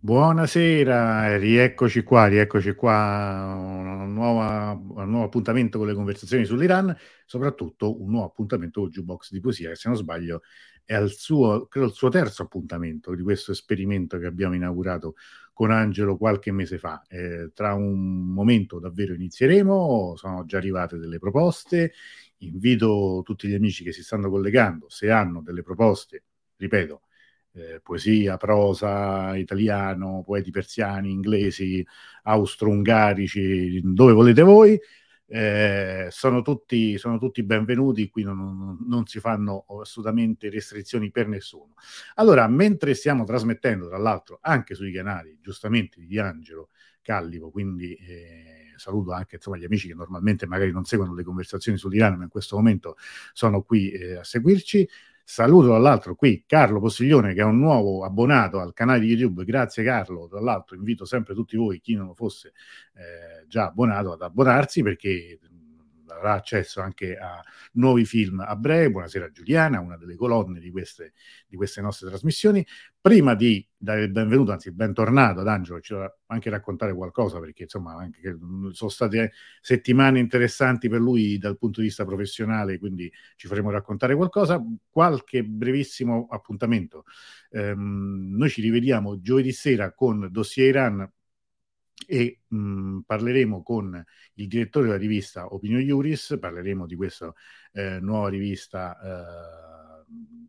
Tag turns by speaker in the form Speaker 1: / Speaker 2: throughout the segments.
Speaker 1: Buonasera, rieccoci qua, rieccoci qua, una nuova, un nuovo appuntamento con le conversazioni sull'Iran, soprattutto un nuovo appuntamento con Jukebox di poesia, che se non sbaglio è al suo, credo il suo terzo appuntamento di questo esperimento che abbiamo inaugurato con Angelo qualche mese fa. Eh, tra un momento davvero inizieremo, sono già arrivate delle proposte, invito tutti gli amici che si stanno collegando, se hanno delle proposte, ripeto, eh, poesia, prosa, italiano, poeti persiani, inglesi, austro-ungarici, dove volete voi. Eh, sono, tutti, sono, tutti, benvenuti, qui non, non, si fanno assolutamente restrizioni per nessuno. Allora, mentre stiamo trasmettendo, tra l'altro, anche sui canali, giustamente, di Angelo Callivo, quindi eh, saluto anche insomma, gli amici che normalmente magari non seguono le conversazioni sull'Iran, ma in questo momento sono qui eh, a seguirci. Saluto dall'altro qui Carlo Postiglione che è un nuovo abbonato al canale di YouTube. Grazie Carlo. Tra l'altro invito sempre tutti voi, chi non lo fosse eh, già abbonato, ad abbonarsi perché avrà accesso anche a nuovi film a breve. Buonasera Giuliana, una delle colonne di queste, di queste nostre trasmissioni. Prima di dare il benvenuto, anzi bentornato ad Angelo, ci dovrà anche raccontare qualcosa perché insomma anche, sono state settimane interessanti per lui dal punto di vista professionale, quindi ci faremo raccontare qualcosa. Qualche brevissimo appuntamento. Um, noi ci rivediamo giovedì sera con Dossier Iran e mh, parleremo con il direttore della rivista Opinion Iuris, parleremo di questa eh, nuova rivista eh,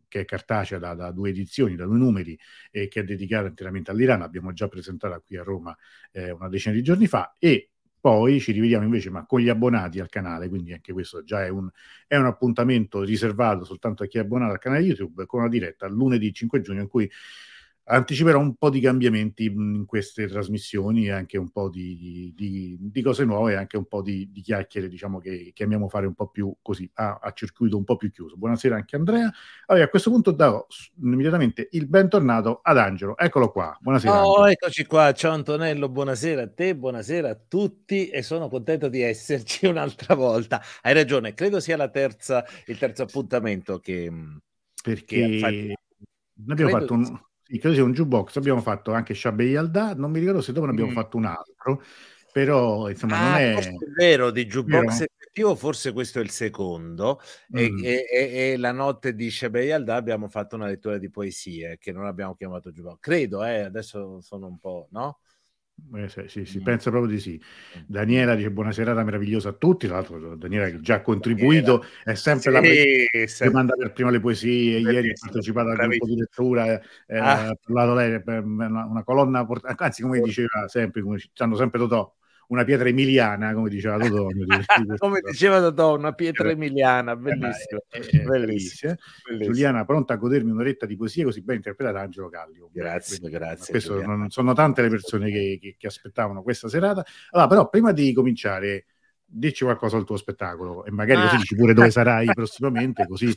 Speaker 1: che è cartacea da, da, due edizioni, da due numeri e che è dedicata interamente all'Iran, l'abbiamo già presentata qui a Roma eh, una decina di giorni fa. E poi ci rivediamo invece ma con gli abbonati al canale, quindi anche questo già è un, è un appuntamento riservato soltanto a chi è abbonato al canale YouTube con una diretta lunedì 5 giugno in cui anticiperò un po' di cambiamenti in queste trasmissioni, anche un po' di, di, di cose nuove, anche un po' di, di, chiacchiere, diciamo che, che amiamo fare un po' più così, a, a, circuito un po' più chiuso. Buonasera anche Andrea. Allora, a questo punto darò immediatamente il bentornato ad Angelo. Eccolo qua. Buonasera.
Speaker 2: Oh, eccoci qua. Ciao Antonello, buonasera a te, buonasera a tutti e sono contento di esserci un'altra volta. Hai ragione, credo sia la terza, il terzo appuntamento che...
Speaker 1: Perché... Che abbiamo credo... fatto un sì, credo sia un jukebox. Abbiamo fatto anche Shabei Alda, non mi ricordo se dopo ne abbiamo mm. fatto un altro, però insomma ah, non è...
Speaker 2: è vero, di jukebox effettivo forse questo è il secondo mm. e, e, e, la notte di Shabei Alda abbiamo fatto una lettura di poesie che non abbiamo chiamato jukebox. Credo, eh, adesso sono un po', no?
Speaker 1: Eh, sì, sì, sì, mm. penso proprio di sì. Mm. Daniela dice buona serata meravigliosa a tutti. Tra l'altro, Daniela che già ha contribuito, Daniela. è sempre sì, la pre- che manda per prima le poesie. Ieri ha partecipato al gruppo di lettura, eh, ah. ha parlato lei, una, una colonna, anzi, come diceva sempre, come hanno sempre Totò, una pietra emiliana, come diceva Totò.
Speaker 2: come diceva Totò, una pietra eh, emiliana, bellissimo.
Speaker 1: Eh, eh, bellissimo. bellissimo. Giuliana, pronta a godermi un'oretta di poesia così ben interpretata da Angelo Callio.
Speaker 2: Grazie, Quindi, grazie.
Speaker 1: Questo, non, sono tante le persone che, che, che aspettavano questa serata. Allora, però, prima di cominciare dici qualcosa al tuo spettacolo e magari così ah. dici pure dove sarai prossimamente così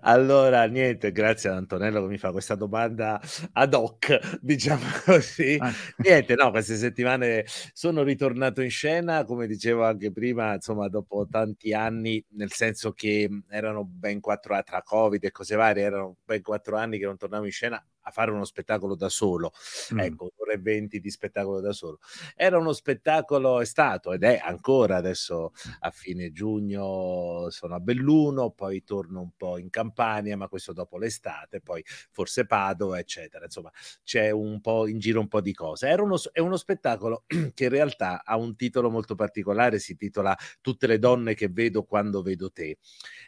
Speaker 2: allora niente grazie ad Antonello che mi fa questa domanda ad hoc diciamo così ah. niente no queste settimane sono ritornato in scena come dicevo anche prima insomma dopo tanti anni nel senso che erano ben quattro tra covid e cose varie erano ben quattro anni che non tornavo in scena a fare uno spettacolo da solo, mm. ecco, ore e venti di spettacolo da solo. Era uno spettacolo, è stato ed è ancora adesso a fine giugno sono a Belluno, poi torno un po' in Campania, ma questo dopo l'estate, poi forse Padova, eccetera. Insomma, c'è un po' in giro un po' di cose. Era uno, è uno spettacolo che in realtà ha un titolo molto particolare, si titola Tutte le donne che vedo quando vedo te.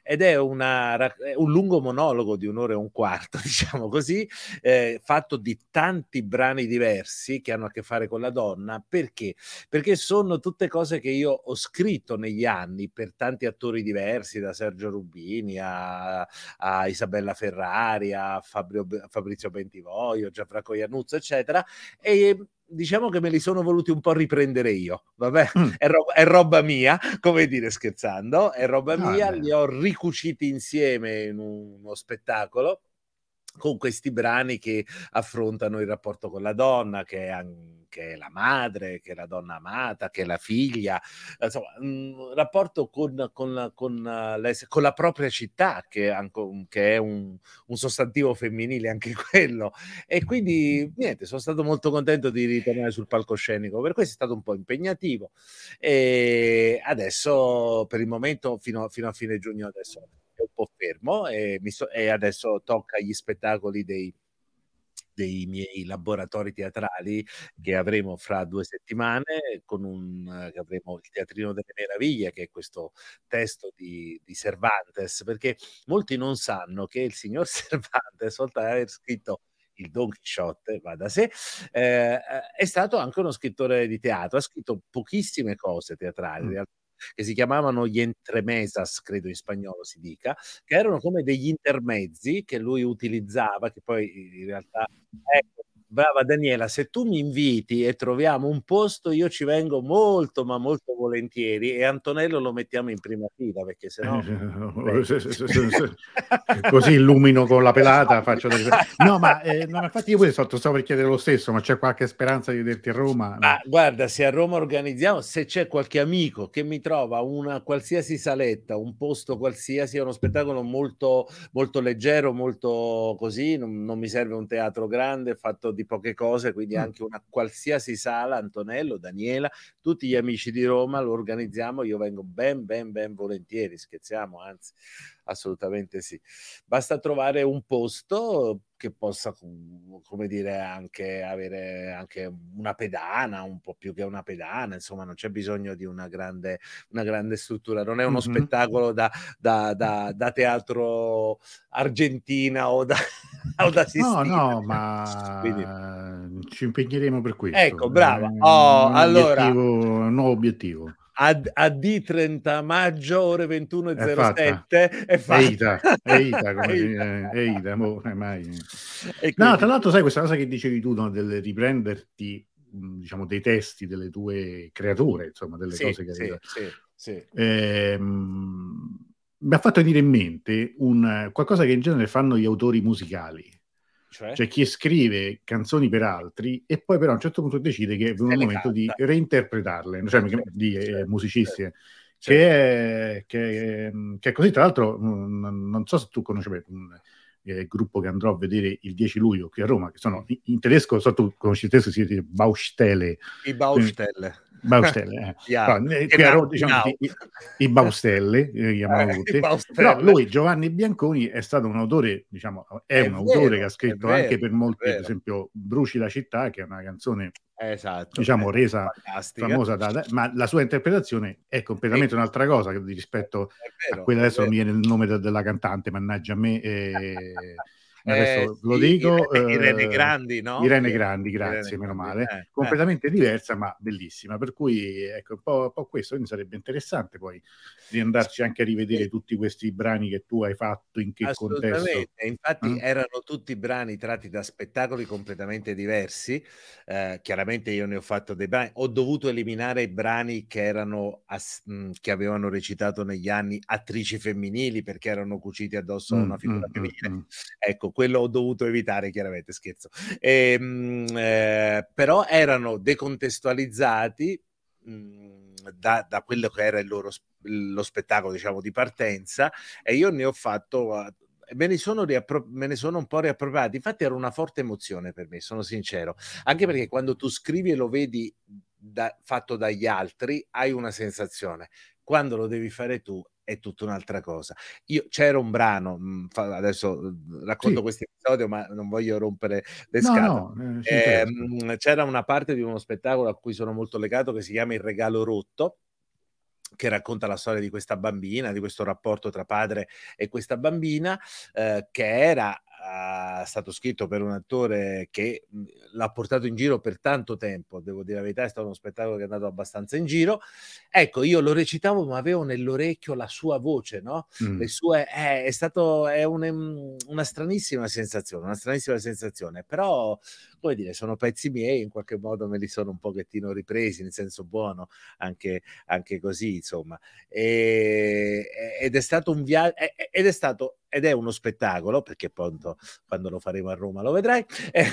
Speaker 2: Ed è, una, è un lungo monologo di un'ora e un quarto, diciamo così, eh, fatto di tanti brani diversi che hanno a che fare con la donna. Perché? Perché sono tutte cose che io ho scritto negli anni per tanti attori diversi, da Sergio Rubini a, a Isabella Ferrari, a, Fabio, Fabrizio Bentivoglio, Gianfranco Iannuzzo, eccetera. E diciamo che me li sono voluti un po' riprendere io, vabbè, mm. è, roba, è, roba, mia, come dire scherzando, è roba ah, mia, beh. li ho ricuciti insieme in uno spettacolo con questi brani che affrontano il rapporto con la donna, che è anche la madre, che è la donna amata, che è la figlia, insomma, un rapporto con, con, con, con la propria città, che, anche, che è un, un, sostantivo femminile anche quello. E quindi, niente, sono stato molto contento di ritornare sul palcoscenico, per questo è stato un po' impegnativo. E adesso, per il momento, fino, fino a fine giugno, adesso un po' fermo e, so, e adesso tocca gli spettacoli dei, dei miei laboratori teatrali che avremo fra due settimane con un che avremo il Teatrino delle Meraviglie che è questo testo di, di Cervantes perché molti non sanno che il signor Cervantes oltre ad aver scritto il Don Quixote, va da sé, eh, è stato anche uno scrittore di teatro, ha scritto pochissime cose teatrali, mm che si chiamavano gli entremesas, credo in spagnolo si dica, che erano come degli intermezzi che lui utilizzava, che poi in realtà ecco, brava Daniela, se tu mi inviti e troviamo un posto, io ci vengo molto, ma molto volentieri e Antonello lo mettiamo in prima fila perché sennò...
Speaker 1: Così illumino con la pelata, faccio... Delle... No, ma eh, no, infatti io pure sotto stavo per chiedere lo stesso, ma c'è qualche speranza di vederti a Roma?
Speaker 2: Ma guarda, se a Roma organizziamo, se c'è qualche amico che mi trova una qualsiasi saletta, un posto qualsiasi, è uno spettacolo molto, molto leggero, molto così, non, non mi serve un teatro grande, fatto di di poche cose, quindi anche una qualsiasi sala, Antonello, Daniela, tutti gli amici di Roma lo organizziamo, io vengo ben, ben, ben volentieri, scherziamo, anzi, assolutamente sì. Basta trovare un posto che possa, come dire, anche avere anche una pedana, un po' più che una pedana, insomma, non c'è bisogno di una grande, una grande struttura, non è uno mm-hmm. spettacolo da, da, da, da, teatro argentina o da, o da
Speaker 1: Sistina. No, no, ma Quindi... ci impegneremo per questo.
Speaker 2: Ecco, brava. Oh, allora...
Speaker 1: un nuovo obiettivo
Speaker 2: a, a D30 maggio ore 21.07 è fatta.
Speaker 1: Eita, Eita, come Eita. Eita, mo, mai. Quindi... No, tra l'altro sai questa cosa che dicevi tu, no, del riprenderti diciamo dei testi delle tue creature, insomma, delle sì, cose che
Speaker 2: sì, sì, sì.
Speaker 1: Ehm, mi ha fatto venire in mente un, qualcosa che in genere fanno gli autori musicali cioè? cioè? chi scrive canzoni per altri e poi però a un certo punto decide che è venuto il momento canta. di reinterpretarle, cioè certo, di eh, certo, musicisti. Certo. Che, è, che, che, è, così, tra l'altro, non, non so se tu conosci un eh, gruppo che andrò a vedere il 10 luglio qui a Roma, che sono in, in tedesco, so tu conosci il tedesco, si dice Baustelle.
Speaker 2: I Baustelle.
Speaker 1: Baustelle, eh. yeah. no, eh, chiaro, diciamo, i, i, Baustelle, eh, eh, però lui Giovanni Bianconi è stato un autore, diciamo, è, è un vero, autore che ha scritto vero, anche per molti, per esempio Bruci la città, che è una canzone
Speaker 2: esatto,
Speaker 1: diciamo resa fantastica. famosa da, ma la sua interpretazione è completamente un'altra cosa rispetto a quella adesso mi viene il nome de, della cantante, mannaggia a me. Eh, adesso eh, lo dico.
Speaker 2: Irene, eh, Grandi, no?
Speaker 1: Irene Grandi, grazie, Irene meno male. Eh, Completamente diversa, ma bellissima. Per cui, ecco, un po', un po', questo. Quindi sarebbe interessante poi di andarci anche a rivedere tutti questi brani che tu hai fatto, in che contesto.
Speaker 2: Infatti eh? erano tutti brani tratti da spettacoli completamente diversi. Eh, chiaramente io ne ho fatto dei brani. Ho dovuto eliminare i brani che erano ass- che avevano recitato negli anni attrici femminili perché erano cuciti addosso a una figura mm, femminile. Mm, mm. Ecco, quello ho dovuto evitare, chiaramente, scherzo. E, ehm, eh, però erano decontestualizzati mh, mm, da, da, quello che era il loro lo spettacolo, diciamo, di partenza e io ne ho fatto me ne, sono riappro- me ne sono un po' riappropriati. Infatti, era una forte emozione per me, sono sincero. Anche perché quando tu scrivi e lo vedi da, fatto dagli altri, hai una sensazione. Quando lo devi fare tu, è tutta un'altra cosa. Io c'era un brano, mh, fa, adesso racconto sì. questo episodio, ma non voglio rompere le no, scatole. No, eh, eh, c'era una parte di uno spettacolo a cui sono molto legato che si chiama Il regalo rotto che racconta la storia di questa bambina, di questo rapporto tra padre e questa bambina, eh, che era è stato scritto per un attore che mhmm, l'ha portato in giro per tanto tempo, devo dire la verità, è stato uno spettacolo che è andato abbastanza in giro. Ecco, io lo recitavo, ma avevo nell'orecchio la sua voce, no? Mm. Le sue, eh, è stato, è un, una stranissima sensazione, una stranissima sensazione, però, come dire, sono pezzi miei, in qualche modo me li sono un pochettino ripresi, nel senso buono, anche, anche così, insomma. E, ed è stato un viaggio, ed è stato ed è uno spettacolo, perché appunto quando lo faremo a Roma lo vedrai, è,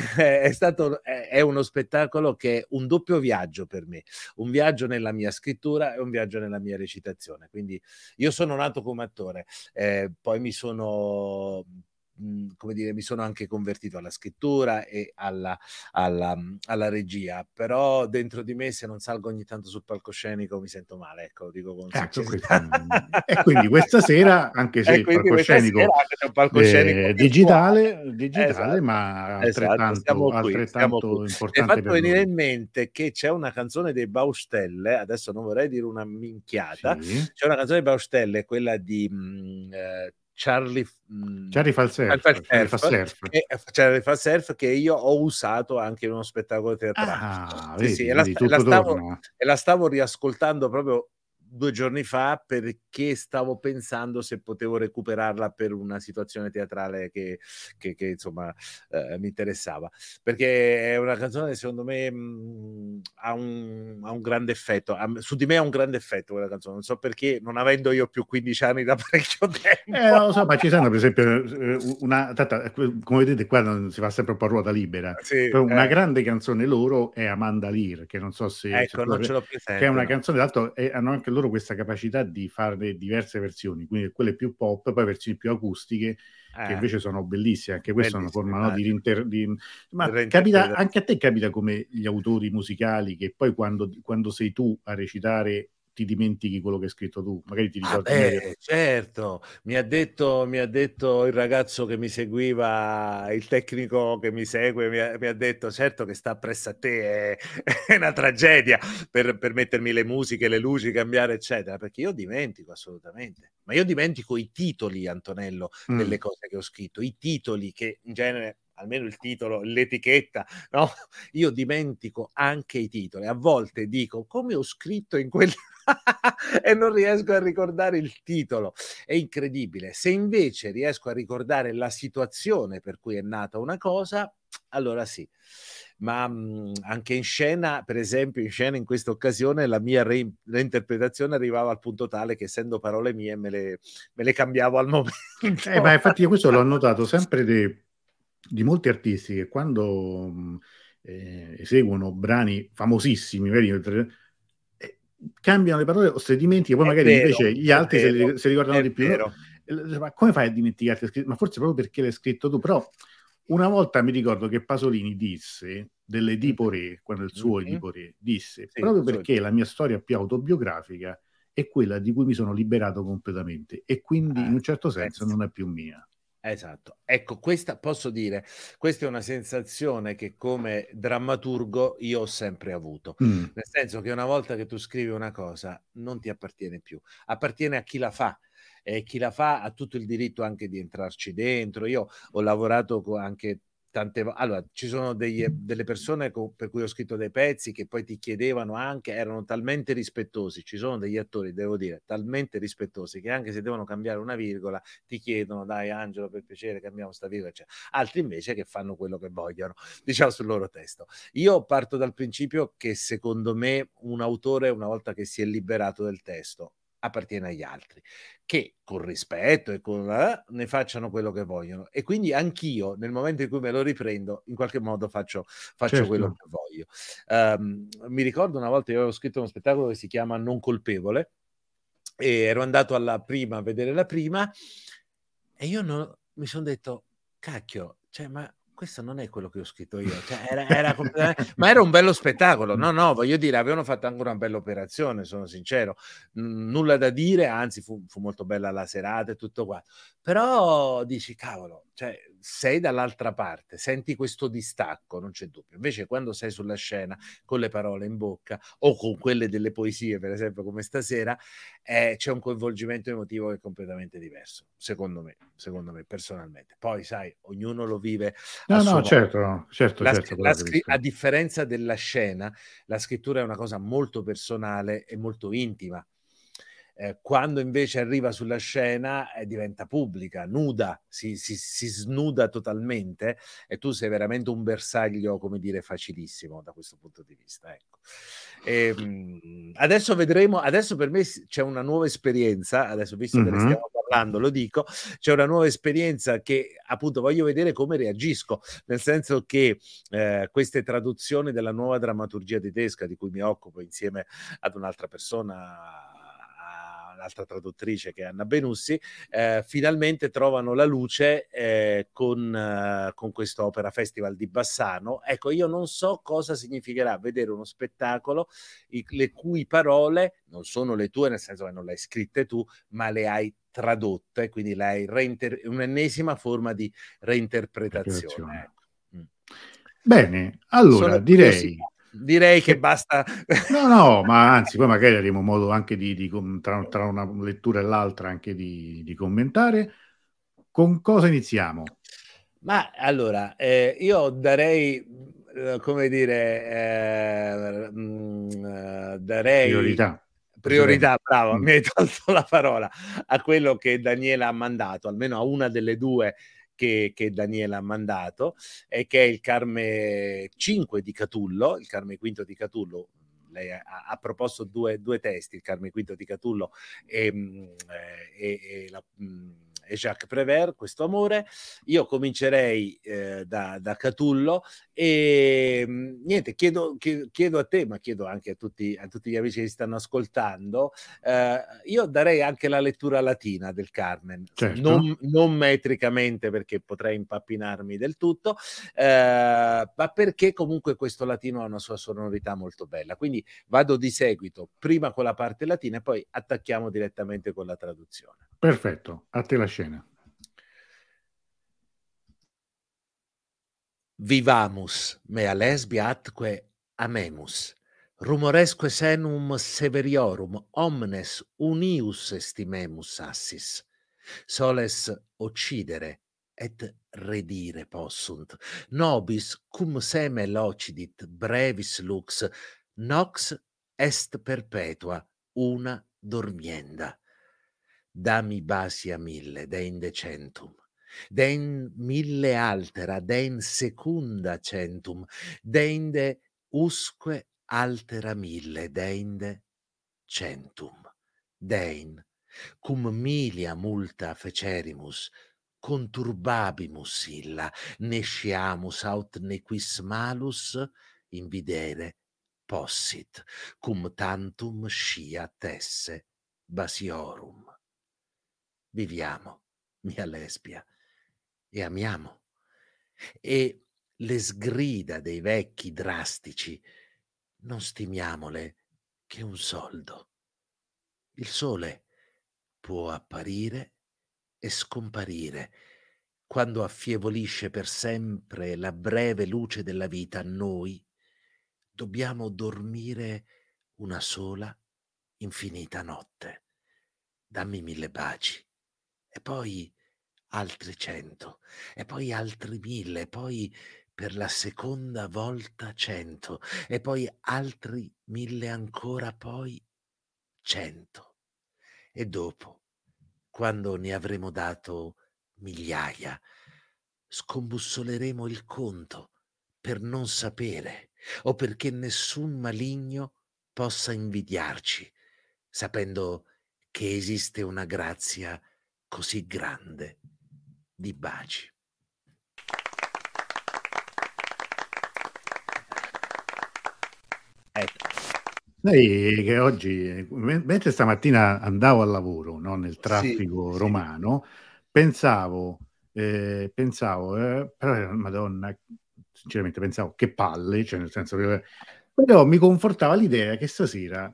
Speaker 2: è stato, è uno spettacolo che è un doppio viaggio per me, un viaggio nella mia scrittura e un viaggio nella mia recitazione. Quindi io sono nato come attore, eh, poi mi sono Mhmm, come dire, mi sono anche convertito alla scrittura e alla, alla, mhmm, alla, regia, però dentro di me se non salgo ogni tanto sul palcoscenico mi sento male, ecco, dico con ecco,
Speaker 1: E quindi questa sera, anche se il palcoscenico, sera, palcoscenico eh, digitale, digitale esatto, ma altrettanto, esatto, altrettanto importante.
Speaker 2: Mi è fatto venire in mente che c'è una canzone dei Baustelle, adesso non vorrei dire una minchiata, sì. c'è una canzone dei Baustelle, quella di... Mh, mhmm, eh, Charlie,
Speaker 1: mhmm, Charlie Falsurf, Charlie
Speaker 2: Falsurf, che, Charlie Falsurf che io ho usato anche in uno spettacolo teatrale. Ah, sì, vedi, sì, e, la, e, la stavo, e la stavo riascoltando proprio due giorni fa perché stavo pensando se potevo recuperarla per una situazione teatrale che, che, che insomma eh, mi interessava. Perché è una canzone che secondo me mh, mhmm, ha, un, ha, un, grande effetto. Ha, su di me ha un grande effetto quella canzone. Non so perché non avendo io più 15 anni da parecchio tempo.
Speaker 1: Eh, non lo so ma ci sono per esempio eh, una tata, come vedete qua non si fa sempre un po' a ruota libera. Sì, una eh. grande canzone loro è Amanda Lear che non so se,
Speaker 2: ecco, non ce l'ho presente,
Speaker 1: che è una canzone d'altro hanno anche loro loro questa capacità di fare diverse versioni, quindi quelle più pop, poi versioni più acustiche, eh, che invece sono bellissime, anche questa è una forma no, di, rinter- di... Ma capita, anche a te capita come gli autori musicali che poi quando, quando sei tu a recitare ti dimentichi quello che hai scritto tu, magari ti
Speaker 2: ah, ricordi. Ah beh, certo, mi ha, detto, mi ha detto il ragazzo che mi seguiva, il tecnico che mi segue, mi ha, mi ha detto certo che sta presso a te, è, è una tragedia per, per, mettermi le musiche, le luci, cambiare eccetera, perché io dimentico assolutamente, ma io dimentico i titoli, Antonello, mm. delle cose che ho scritto, i titoli che in genere almeno il titolo, l'etichetta, no? Io dimentico anche i titoli. A volte dico come ho scritto in quel e non riesco a ricordare il titolo. È incredibile. Se invece riesco a ricordare la situazione per cui è nata una cosa, allora sì. Ma mh, mhmm, anche in scena, per esempio, in scena in questa occasione la mia re- reinterpretazione arrivava al punto tale che essendo parole mie me le, me le cambiavo al momento.
Speaker 1: Eh, ma infatti io questo l'ho notato sempre di, di molti artisti che quando mh, eh, eseguono brani famosissimi, vedi, cambiano le parole o se dimentichi, poi è magari vero, invece gli altri vero, se, li, se ricordano di più. Vero. Ma come fai a dimenticarti? Ma forse proprio perché l'hai scritto tu, però una volta mi ricordo che Pasolini disse dell'Edipo Re, quando il suo mm-hmm. Edipo Re, disse sì, proprio perché sì. la mia storia più autobiografica è quella di cui mi sono liberato completamente e quindi ah, in un certo senso non è più mia.
Speaker 2: Esatto, ecco, questa posso dire, questa è una sensazione che come drammaturgo io ho sempre avuto, mm. nel senso che una volta che tu scrivi una cosa non ti appartiene più, appartiene a chi la fa e chi la fa ha tutto il diritto anche di entrarci dentro. Io ho lavorato anche tante volte. Allora, ci sono degli, delle persone co- per cui ho scritto dei pezzi che poi ti chiedevano anche, erano talmente rispettosi. Ci sono degli attori, devo dire, talmente rispettosi che anche se devono cambiare una virgola, ti chiedono, dai Angelo, per piacere, cambiamo sta virgola. Cioè, altri invece che fanno quello che vogliono, diciamo sul loro testo. Io parto dal principio che secondo me un autore, una volta che si è liberato del testo, appartiene agli altri, che con rispetto e con eh, ne facciano quello che vogliono. E quindi anch'io, nel momento in cui me lo riprendo, in qualche modo faccio, faccio certo. quello che voglio. Um, mi ricordo una volta io avevo scritto uno spettacolo che si chiama Non colpevole e ero andato alla prima a vedere la prima e io non, mi sono detto, cacchio, cioè, ma questo non è quello che ho scritto io, cioè, era, era ma era un bello spettacolo, no, no, voglio dire, avevano fatto anche una bella operazione, sono sincero, N- nulla da dire, anzi fu, fu, molto bella la serata e tutto qua, però dici, cavolo, cioè, sei dall'altra parte, senti questo distacco, non c'è dubbio. Invece quando sei sulla scena con le parole in bocca o con quelle delle poesie, per esempio come stasera, eh, c'è un coinvolgimento emotivo che è completamente diverso, secondo me, secondo me personalmente. Poi sai, ognuno lo vive.
Speaker 1: No, no, certo, certo,
Speaker 2: la,
Speaker 1: certo
Speaker 2: la scri- a differenza della scena, la scrittura è una cosa molto personale e molto intima Eh, quando invece arriva sulla scena eh, diventa pubblica, nuda, si, si, si, snuda totalmente e tu sei veramente un bersaglio, come dire, facilissimo da questo punto di vista. Ecco. E, ehm, adesso vedremo, adesso per me c'è una nuova esperienza, adesso visto mm-hmm. che ne stiamo parlando, lo dico, c'è una nuova esperienza che appunto voglio vedere come reagisco, nel senso che eh, queste traduzioni della nuova drammaturgia tedesca di cui mi occupo insieme ad un'altra persona l'altra traduttrice che è Anna Benussi, eh, finalmente trovano la luce eh, con, eh, con quest'opera Festival di Bassano. Ecco, io non so cosa significherà vedere uno spettacolo i, le cui parole non sono le tue, nel senso che non le hai scritte tu, ma le hai tradotte, quindi l'hai reinter- un'ennesima forma di reinterpretazione. Ecco. Mm.
Speaker 1: Bene, allora Sono direi... Così
Speaker 2: direi che basta.
Speaker 1: No, no, ma anzi, poi magari avremo modo anche di, di tra, tra, una lettura e l'altra anche di, di, commentare. Con cosa iniziamo?
Speaker 2: Ma allora, eh, io darei, eh, come dire, eh, mh, mm, eh, darei
Speaker 1: priorità.
Speaker 2: Priorità, bravo, mm. mi hai tolto la parola a quello che Daniela ha mandato, almeno a una delle due che, che Daniela ha mandato, e che è il Carme 5 di Catullo, il Carme V di Catullo, lei ha, ha, proposto due, due, testi, il Carme V di Catullo e, mm, eh, e, e la, mm, e Jacques Prévert, questo amore. Io comincerei eh, da, da, Catullo e mm, niente, chiedo, chiedo, a te, ma chiedo anche a tutti, a tutti gli amici che stanno ascoltando, eh, io darei anche la lettura latina del Carmen, certo. non, non, metricamente perché potrei impappinarmi del tutto, eh, ma perché comunque questo latino ha una sua sonorità molto bella. Quindi vado di seguito, prima con la parte latina e poi attacchiamo direttamente con la traduzione.
Speaker 1: Perfetto, a te la scena.
Speaker 3: Vivamus, mea lesbia atque amemus. Rumoresque senum severiorum omnes unius estimemus assis. Soles occidere et redire possunt. Nobis cum seme locidit brevis lux, nox est perpetua una dormienda dami basia mille, deinde centum, den mille altera, den secunda centum, deinde usque altera mille, deinde centum, dein, cum milia multa fecerimus, conturbabimus illa, nesciamus aut nequis malus invidere possit, cum tantum scia tesse basiorum viviamo, mia lesbia, e amiamo. E le sgrida dei vecchi drastici non stimiamole che un soldo. Il sole può apparire e scomparire quando affievolisce per sempre la breve luce della vita, noi dobbiamo dormire una sola infinita notte. Dammi mille baci e poi altri cento, e poi altri mille, e poi per la seconda volta cento, e poi altri mille ancora, poi cento. E dopo, quando ne avremo dato migliaia, scombussoleremo il conto per non sapere o perché nessun maligno possa invidiarci, sapendo che esiste una grazia così grande di baci.
Speaker 1: Ecco. Sai che oggi, mentre stamattina andavo al lavoro no, nel traffico sì, romano, sì. pensavo, eh, pensavo, eh, però madonna, sinceramente pensavo che palle, cioè nel senso che però mi confortava l'idea che stasera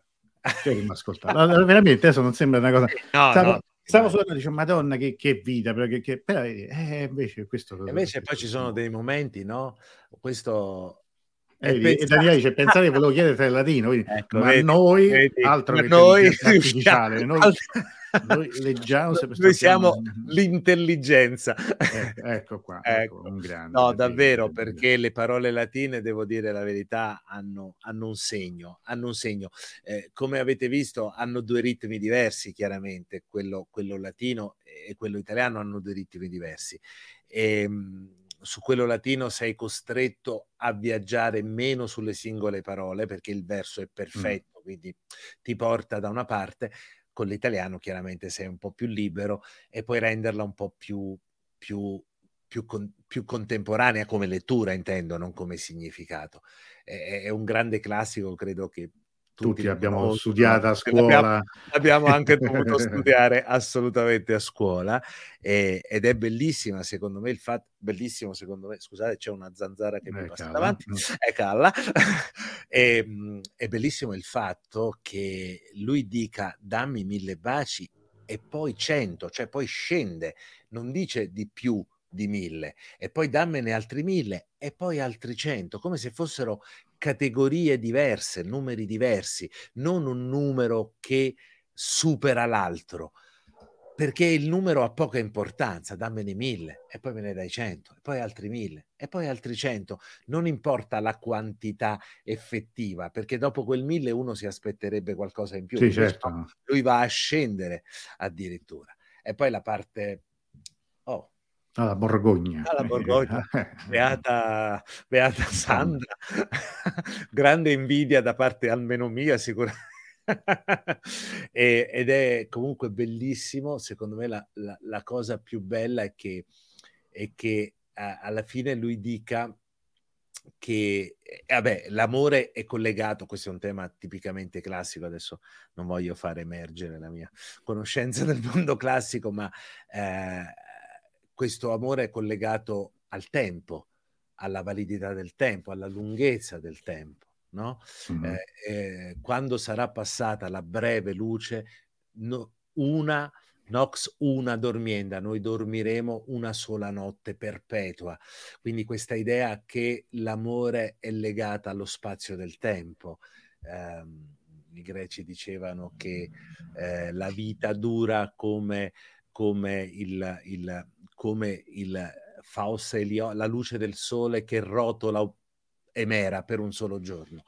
Speaker 1: cioè, mi ascoltava. Veramente adesso non sembra una cosa. No, Stavo, no. Stavo solo dicendo, Madonna, che, che vita, perché che, però eh, invece questo...
Speaker 2: E invece poi ci sono dei momenti, no? Questo...
Speaker 1: Eh, e, e Daniele dice, pensare che volevo chiedere il latino, quindi, ecco, ma vedi, noi, vedi, altro
Speaker 2: ma che noi
Speaker 1: artificiale, noi,
Speaker 2: Noi leggiamo Noi siamo l'intelligenza.
Speaker 1: Ecco, ecco qua, ecco. ecco un grande.
Speaker 2: No, davvero, perché le parole latine, devo dire la verità, hanno, hanno un segno. Hanno un segno. Eh, come avete visto, hanno due ritmi diversi, chiaramente. Quello, quello latino e quello italiano hanno due ritmi diversi. E, ehm, su quello latino sei costretto a viaggiare meno sulle singole parole perché il verso è perfetto, mm. quindi ti porta da una parte, con l'italiano chiaramente sei un po' più libero e puoi renderla un po' più, più, più, con, più contemporanea come lettura, intendo, non come significato. È, è un grande classico, credo che
Speaker 1: tutti, tutti l'abbiamo studiata a scuola.
Speaker 2: Abbiamo, abbiamo anche dovuto studiare assolutamente a scuola e, ed è bellissima secondo me il fatto, bellissimo secondo me, scusate c'è una zanzara che è mi passa davanti, è calla, e, ehm, è bellissimo il fatto che lui dica dammi mille baci e poi cento, cioè poi scende, non dice di più di mille e poi dammene altri mille e poi altri cento, come se fossero categorie diverse, numeri diversi, non un numero che supera l'altro, perché il numero ha poca importanza, dammene mille e poi me ne dai cento e poi altri mille e poi altri cento, non importa la quantità effettiva, perché dopo quel mille uno si aspetterebbe qualcosa in più,
Speaker 1: sì, certo.
Speaker 2: lui va a scendere addirittura. E poi la parte oh,
Speaker 1: alla Borgogna.
Speaker 2: Alla Borgogna. Beata, beata Sandra. Grande invidia da parte almeno mia, sicuramente. e, ed è comunque bellissimo. Secondo me la, la, la cosa più bella è che, è che a, alla fine lui dica che eh, vabbè, l'amore è collegato, questo è un tema tipicamente classico, adesso non voglio far emergere la mia conoscenza del mondo classico, ma eh, questo amore è collegato al tempo, alla validità del tempo, alla lunghezza del tempo. No? Mm-hmm. Eh, eh, quando sarà passata la breve luce, no, una Nox una dormienda, noi dormiremo una sola notte perpetua. Quindi questa idea che l'amore è legata allo spazio del tempo. Eh, I greci dicevano che eh, la vita dura come, come il, il, come il Faust Elio, la luce del sole che rotola emera per un solo giorno.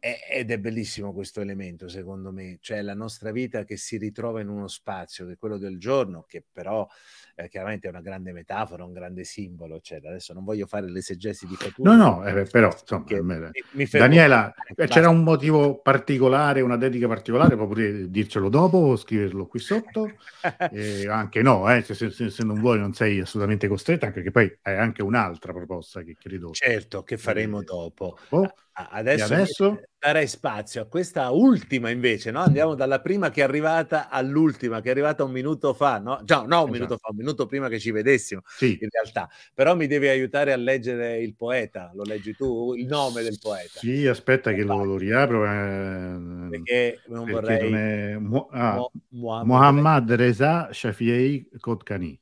Speaker 2: Ed è bellissimo questo elemento, secondo me, cioè la nostra vita che si ritrova in uno spazio, che è quello del giorno, che però eh, chiaramente è una grande metafora, un grande simbolo, eccetera. Adesso non voglio fare l'esegesi di
Speaker 1: Faturo. No, no, eh, però, insomma, mi, mi Daniela, eh, c'era un motivo particolare, una dedica particolare, puoi pure dircelo dopo o scriverlo qui sotto. eh, anche no, eh, se, se, se, non vuoi non sei assolutamente costretta, anche perché poi hai anche un'altra proposta che credo...
Speaker 2: Certo, che faremo dopo. Oh. Adesso, adesso, darei spazio a questa ultima invece, no? Andiamo dalla prima che è arrivata all'ultima, che è arrivata un minuto fa, no? Già, no, un esatto. minuto fa, un minuto prima che ci vedessimo, sì. in realtà. Però mi devi aiutare a leggere il poeta, lo leggi tu, il nome del poeta.
Speaker 1: Sì, aspetta che lo, lo, riapro. Eh,
Speaker 2: perché non perché vorrei... Non
Speaker 1: è... Mu- ah, Muhammad, Muhammad Reza Shafiei Kodkani.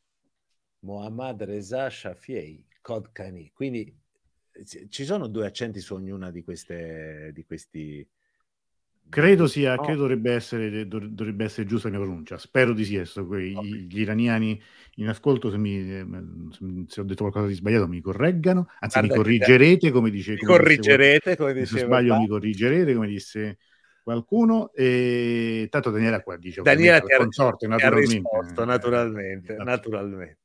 Speaker 2: Muhammad Reza Shafiei Kodkani. Quindi ci sono due accenti su ognuna di queste di questi
Speaker 1: credo sia no. credo dovrebbe essere dovrebbe essere giusta la mia pronuncia spero di sì adesso quei, okay. gli iraniani in ascolto se, mi, se ho detto qualcosa di sbagliato mi correggano anzi Guarda mi corrigerete come dice
Speaker 2: mi come corrigerete come
Speaker 1: disse se sbaglio mi corrigerete come disse qualcuno e tanto Daniela qua dice
Speaker 2: Daniela ti ha, consorte, naturalmente. risposto naturalmente, eh, naturalmente.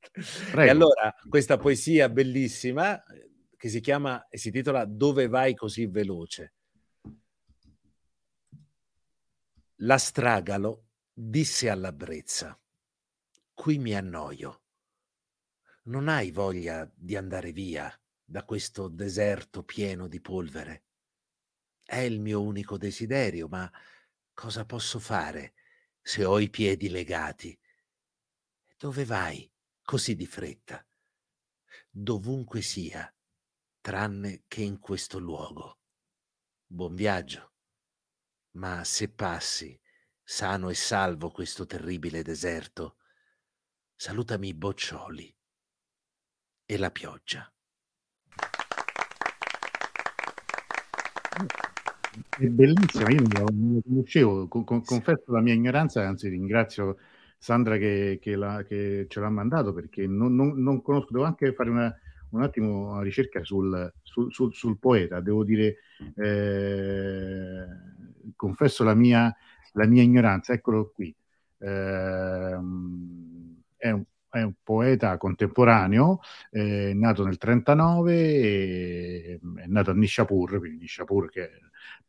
Speaker 2: e allora questa poesia bellissima che si chiama e si titola Dove vai così veloce? La stragalo disse alla brezza, qui mi annoio. Non hai voglia di andare via da questo deserto pieno di polvere? È il mio unico desiderio, ma cosa posso fare se ho i piedi legati? Dove vai così di fretta? Dovunque sia, tranne che in questo luogo. Buon viaggio. Ma se passi sano e salvo questo terribile deserto, salutami i boccioli e la pioggia.
Speaker 1: È bellissima, io non lo conoscevo, con, con, confesso la mia ignoranza, anzi ringrazio Sandra che, che, la, che, ce l'ha mandato perché non, non, non, conosco, devo anche fare una, un attimo una ricerca sul, sul, sul, sul poeta, devo dire, eh, confesso la mia, la mia, ignoranza, eccolo qui. Eh, è, un, è, un, poeta contemporaneo, eh, nato nel 39, è nato a Nishapur, quindi Nishapur che è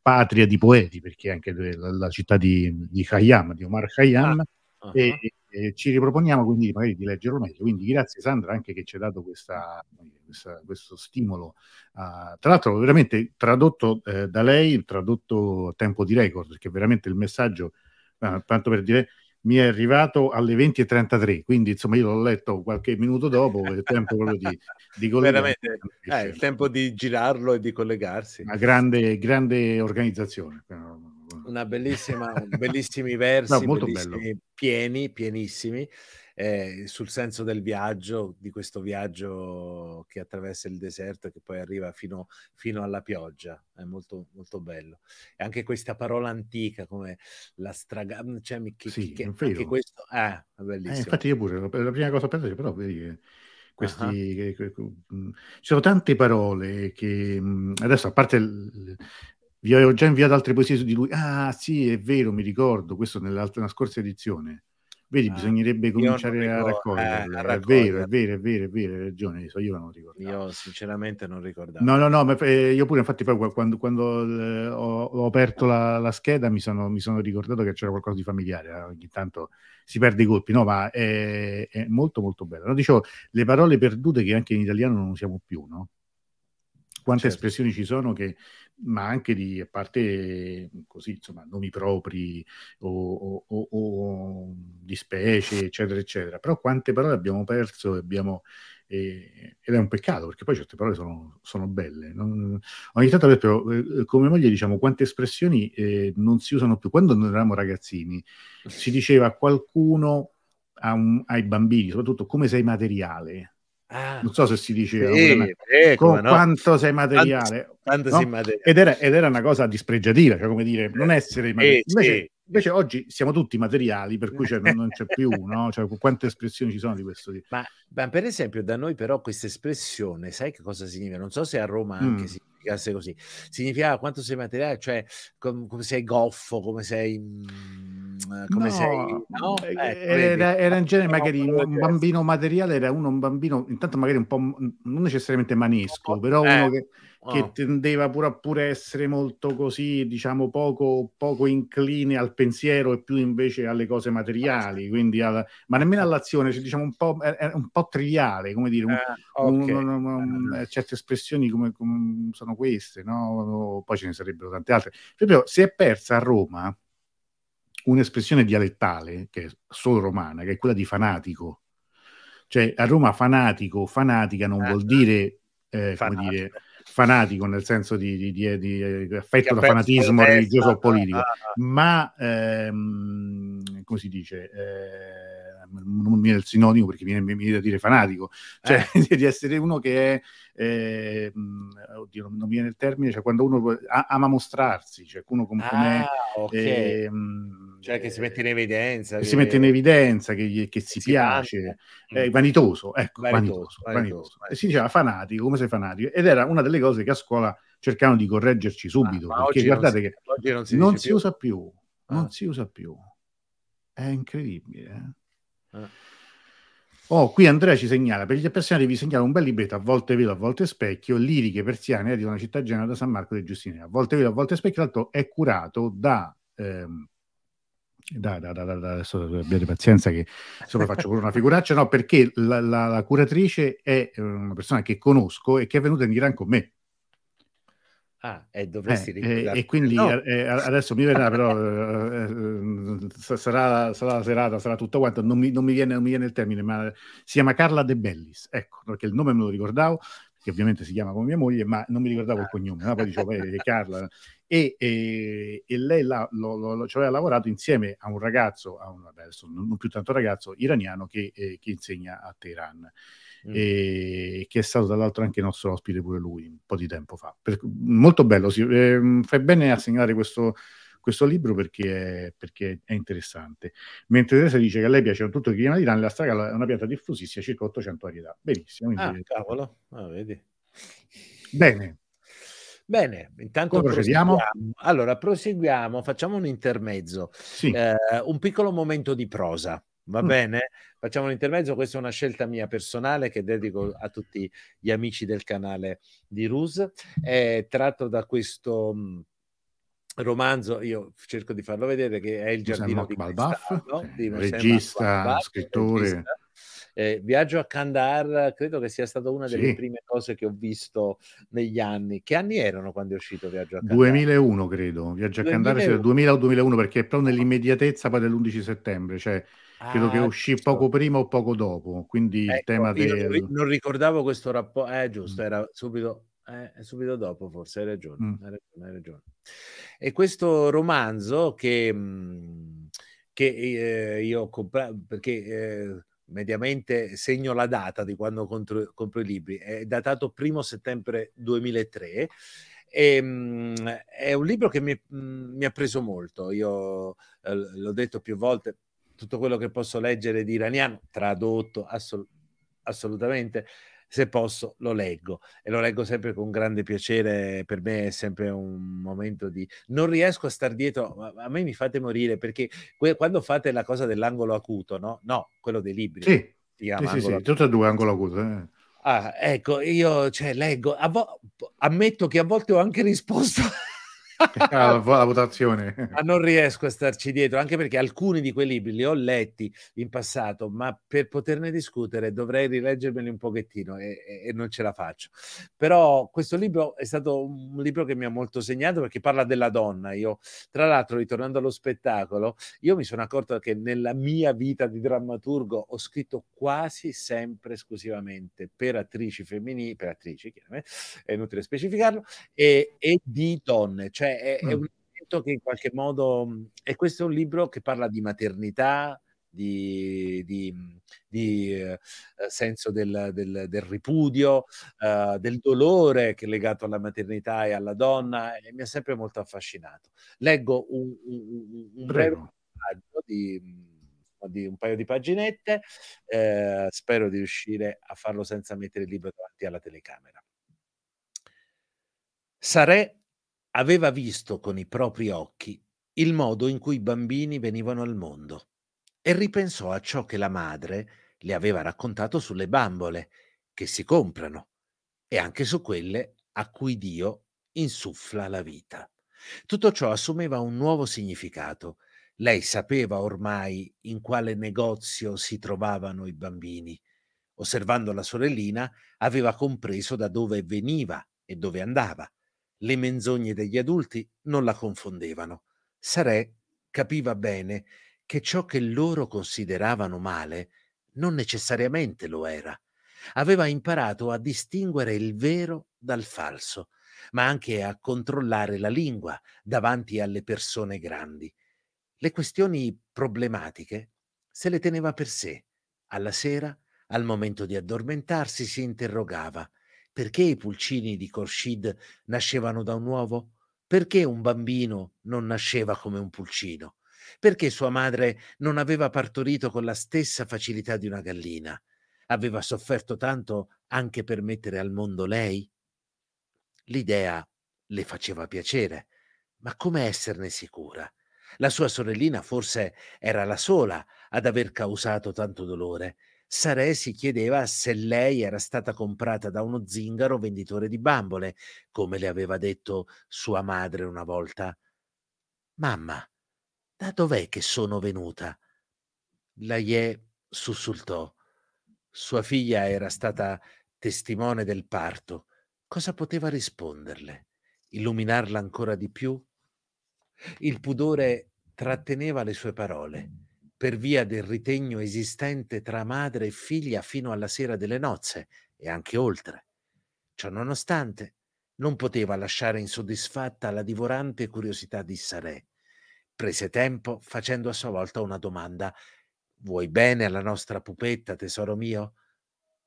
Speaker 1: patria di poeti, perché è anche la, la città di, di Khayyam, di Omar Khayyam, ah uh-huh. e, e, ci riproponiamo quindi magari di leggerlo meglio. Quindi grazie Sandra anche che ci ha dato questa, questa, questo stimolo. Uh, tra l'altro veramente tradotto eh, da lei, tradotto a tempo di record, perché veramente il messaggio, uh, tanto per dire, mi è arrivato alle 20.33, quindi insomma io l'ho letto qualche minuto dopo, è tempo proprio di, di.
Speaker 2: Veramente, eh, il tempo di girarlo e di collegarsi.
Speaker 1: Una grande, grande organizzazione
Speaker 2: una bellissima, bellissimi versi, no, bellissimi, pieni, pienissimi, eh, sul senso del viaggio, di questo viaggio che attraversa il deserto e che poi arriva fino, fino alla pioggia. È molto, molto bello. E anche questa parola antica come la straga... Cioè, che, sì, che, anche questo... Eh, è bellissimo. Eh,
Speaker 1: infatti io pure, la prima cosa penso, però vedi che questi, uh-huh. che, che, ci sono tante parole che adesso a parte il, vi avevo già inviato altre poesie su di lui. Ah, sì, è vero, mi ricordo, questo nella scorsa edizione. Vedi, ah, bisognerebbe cominciare a raccoglierle. Eh, è vero, è vero, è vero, è vero, hai ragione, io non lo.
Speaker 2: Io sinceramente non ricordavo.
Speaker 1: No, no, no, ma, eh, io pure infatti poi quando, quando eh, ho, ho, aperto la, la scheda mi sono, mi sono, ricordato che c'era qualcosa di familiare, eh, ogni tanto si perde i colpi, no, ma è, è molto molto bello. No, dicevo, le parole perdute che anche in italiano non usiamo più, no? Quante certo. espressioni ci sono che ma anche di, a parte così, insomma, nomi propri o, o, o, di specie, eccetera, eccetera. Però quante parole abbiamo perso abbiamo, eh, ed è un peccato, perché poi certe parole sono, sono belle. Non, ogni tanto, per eh, come moglie, diciamo, quante espressioni eh, non si usano più. Quando noi eravamo ragazzini, si diceva a qualcuno, un, ai bambini, soprattutto, come sei materiale Ah, non so se si diceva sì, eh, con no? quanto sei materiale,
Speaker 2: quanto no?
Speaker 1: Ed, era, ed, era, una cosa dispregiativa, cioè come dire, non essere. Eh, invece, sì. invece, oggi siamo tutti materiali, per cui cioè, non, non, c'è più, no? Cioè, quante espressioni ci sono di questo tipo.
Speaker 2: Ma, ma, per esempio, da noi, però, questa espressione, sai che cosa significa? Non so se a Roma anche mm. significasse così. Significa quanto sei materiale, cioè com- come sei goffo, come sei. Mh, Ehm, come no, sei? No?
Speaker 1: Eh, ecco, era, era, in genere magari un bambino materiale, era uno un bambino, intanto magari un po' non necessariamente manesco, però eh, uno che, che oh. tendeva pure a pure essere molto così, diciamo, poco, poco incline al pensiero e più invece alle cose materiali, quindi alla, ma nemmeno all'azione, cioè, diciamo un po', è, un po' triviale, come dire, un, eh, okay. un, un, eh. certe espressioni come, come, sono queste, no? poi ce ne sarebbero tante altre. Proprio si è persa a Roma un'espressione dialettale, che è solo romana, che è quella di fanatico. Cioè a Roma fanatico, fanatica non ah, vuol dire, eh, come dire, fanatico nel senso di, di, di, di eh, affetto da fanatismo religioso o politico, ah, ah. ma ehm, come si dice? Eh, non mi viene il sinonimo perché mi viene, da dire fanatico, cioè eh. di essere uno che è, eh, oddio, non mi viene il termine, cioè quando uno ama mostrarsi, cioè uno come, ah, okay. eh,
Speaker 2: cioè che si mette in evidenza,
Speaker 1: che, si mette in evidenza, che, che si, si piace, eh, vanitoso, ecco, vanitoso, vanitoso, vanitoso. E si diceva fanatico, come sei fanatico, ed era una delle cose che a scuola cercavano di correggerci subito, ah, perché guardate si, che non si, non si usa più, non ah. si usa più, è incredibile. Eh? Eh. Oh, qui Andrea ci segnala, per gli appassionati vi segnala un bel libretto, a volte velo, a volte specchio, liriche persiane eh, di una città genera da San Marco dei Giustini. A volte velo, a volte specchio, tra l'altro è curato da... Ehm, da, da, da, da, adesso abbiate pazienza che insomma faccio pure una figuraccia, no, perché la, la, la, curatrice è una persona che conosco e che è venuta in Iran con me.
Speaker 2: Ah, e dovresti
Speaker 1: eh, e, quindi no. eh, adesso mi verrà, però eh, eh sarà, sarà, la serata, sarà tutto quanto. Non mi, non, mi viene, non mi, viene, il termine, ma si chiama Carla De Bellis. Ecco, perché il nome me lo ricordavo, che ovviamente si chiama come mia moglie, ma non mi ricordavo il cognome. No? Poi dicevo, è Carla. E, e, e lei là, lo, lo, ci aveva lavorato insieme a un ragazzo, a un, adesso non più tanto ragazzo, iraniano che, eh, che insegna a Teheran mm. e che è stato dall'altro anche nostro ospite pure lui un po' di tempo fa. Per, molto bello, si, eh, fai bene a segnalare questo, questo libro perché è, perché è interessante. Mentre Teresa dice che a lei piace tutto il clima di Iran, la stragala è una pianta diffusissima, circa 800 varietà. Benissimo.
Speaker 2: Ah, cavolo, ah, vedi.
Speaker 1: Bene.
Speaker 2: Bene, intanto
Speaker 1: procediamo.
Speaker 2: Allora, proseguiamo, facciamo un intermezzo,
Speaker 1: sì.
Speaker 2: eh, un piccolo momento di prosa. Va mm. bene? Facciamo un intermezzo, questa è una scelta mia personale che dedico a tutti gli amici del canale di Rus. È tratto da questo mm, romanzo, io cerco di farlo vedere, che è Il giardino di
Speaker 1: Cristallo, di regista, scrittore. Regista
Speaker 2: eh, Viaggio a Kandahar credo che sia stata una delle sì. prime cose che ho visto negli anni. Che anni erano quando è uscito Viaggio a Kandahar?
Speaker 1: 2001 credo, Viaggio a Kandahar sia 2000 o 2001 perché è proprio nell'immediatezza poi dell'11 settembre, cioè credo ah, che uscì giusto. poco prima o poco dopo, quindi ecco, il tema del...
Speaker 2: Non ricordavo questo rapporto, eh giusto, mm. era subito, eh, subito dopo forse, hai ragione, mm. hai ragione, hai ragione. E questo romanzo che, mm, che eh, io ho comprato, perché... Eh, mediamente segno la data di quando compro, compro i libri, è datato primo settembre 2003. E, mh, è un libro che mi, mh, mi ha preso molto. Io eh, l'ho detto più volte, tutto quello che posso leggere di iraniano, tradotto assol- assolutamente, se posso lo leggo e lo leggo sempre con grande piacere, per me è sempre un momento di... Non riesco a star dietro, a me mi fate morire perché que- quando fate la cosa dell'angolo acuto, no? No, quello dei libri.
Speaker 1: Sì, sì, sì, sì, tutte e due angolo acuto. Eh.
Speaker 2: Ah, ecco, io cioè, leggo, vo- ammetto che a volte ho anche risposto
Speaker 1: la, la votazione.
Speaker 2: Ma non riesco a starci dietro, anche perché alcuni di quei libri li ho letti in passato, ma per poterne discutere dovrei rileggermeli un pochettino e, e, non ce la faccio. Però questo libro è stato un libro che mi ha molto segnato perché parla della donna. Io, tra l'altro, ritornando allo spettacolo, io mi sono accorto che nella mia vita di drammaturgo ho scritto quasi sempre esclusivamente per attrici femminili, per attrici, chiaramente, è inutile specificarlo, e, e di donne. Cioè cioè è, mm. è un elemento che in qualche modo... E questo è un libro che parla di maternità, di, di, di eh, senso del, del, del ripudio, eh, del dolore che è legato alla maternità e alla donna e mi ha sempre molto affascinato. Leggo un, un, un breve passaggio di, di, un paio di paginette, eh, spero di riuscire a farlo senza mettere il libro davanti alla telecamera. Sarè aveva visto con i propri occhi il modo in cui i bambini venivano al mondo e ripensò a ciò che la madre le aveva raccontato sulle bambole che si comprano e anche su quelle a cui Dio insuffla la vita. Tutto ciò assumeva un nuovo significato. Lei sapeva ormai in quale negozio si trovavano i bambini. Osservando la sorellina, aveva compreso da dove veniva e dove andava le menzogne degli adulti non la confondevano. Sarè capiva bene che ciò che loro consideravano male non necessariamente lo era. Aveva imparato a distinguere il vero dal falso, ma anche a controllare la lingua davanti alle persone grandi. Le questioni problematiche se le teneva per sé. Alla sera, al momento di addormentarsi, si interrogava perché i pulcini di Khorshid nascevano da un uovo? Perché un bambino non nasceva come un pulcino? Perché sua madre non aveva partorito con la stessa facilità di una gallina? Aveva sofferto tanto anche per mettere al mondo lei? L'idea le faceva piacere, ma come esserne sicura? La sua sorellina forse era la sola ad aver causato tanto dolore Sarè si chiedeva se lei era stata comprata da uno zingaro venditore di bambole, come le aveva detto sua madre una volta. Mamma, da dov'è che sono venuta? La Ye sussultò. Sua figlia era stata testimone del parto. Cosa poteva risponderle? Illuminarla ancora di più? Il pudore tratteneva le sue parole per via del ritegno esistente tra madre e figlia fino alla sera delle nozze e anche oltre. Ciononostante, non poteva lasciare insoddisfatta la divorante curiosità di Sarè. Prese tempo facendo a sua volta una domanda. Vuoi bene alla nostra pupetta, tesoro mio?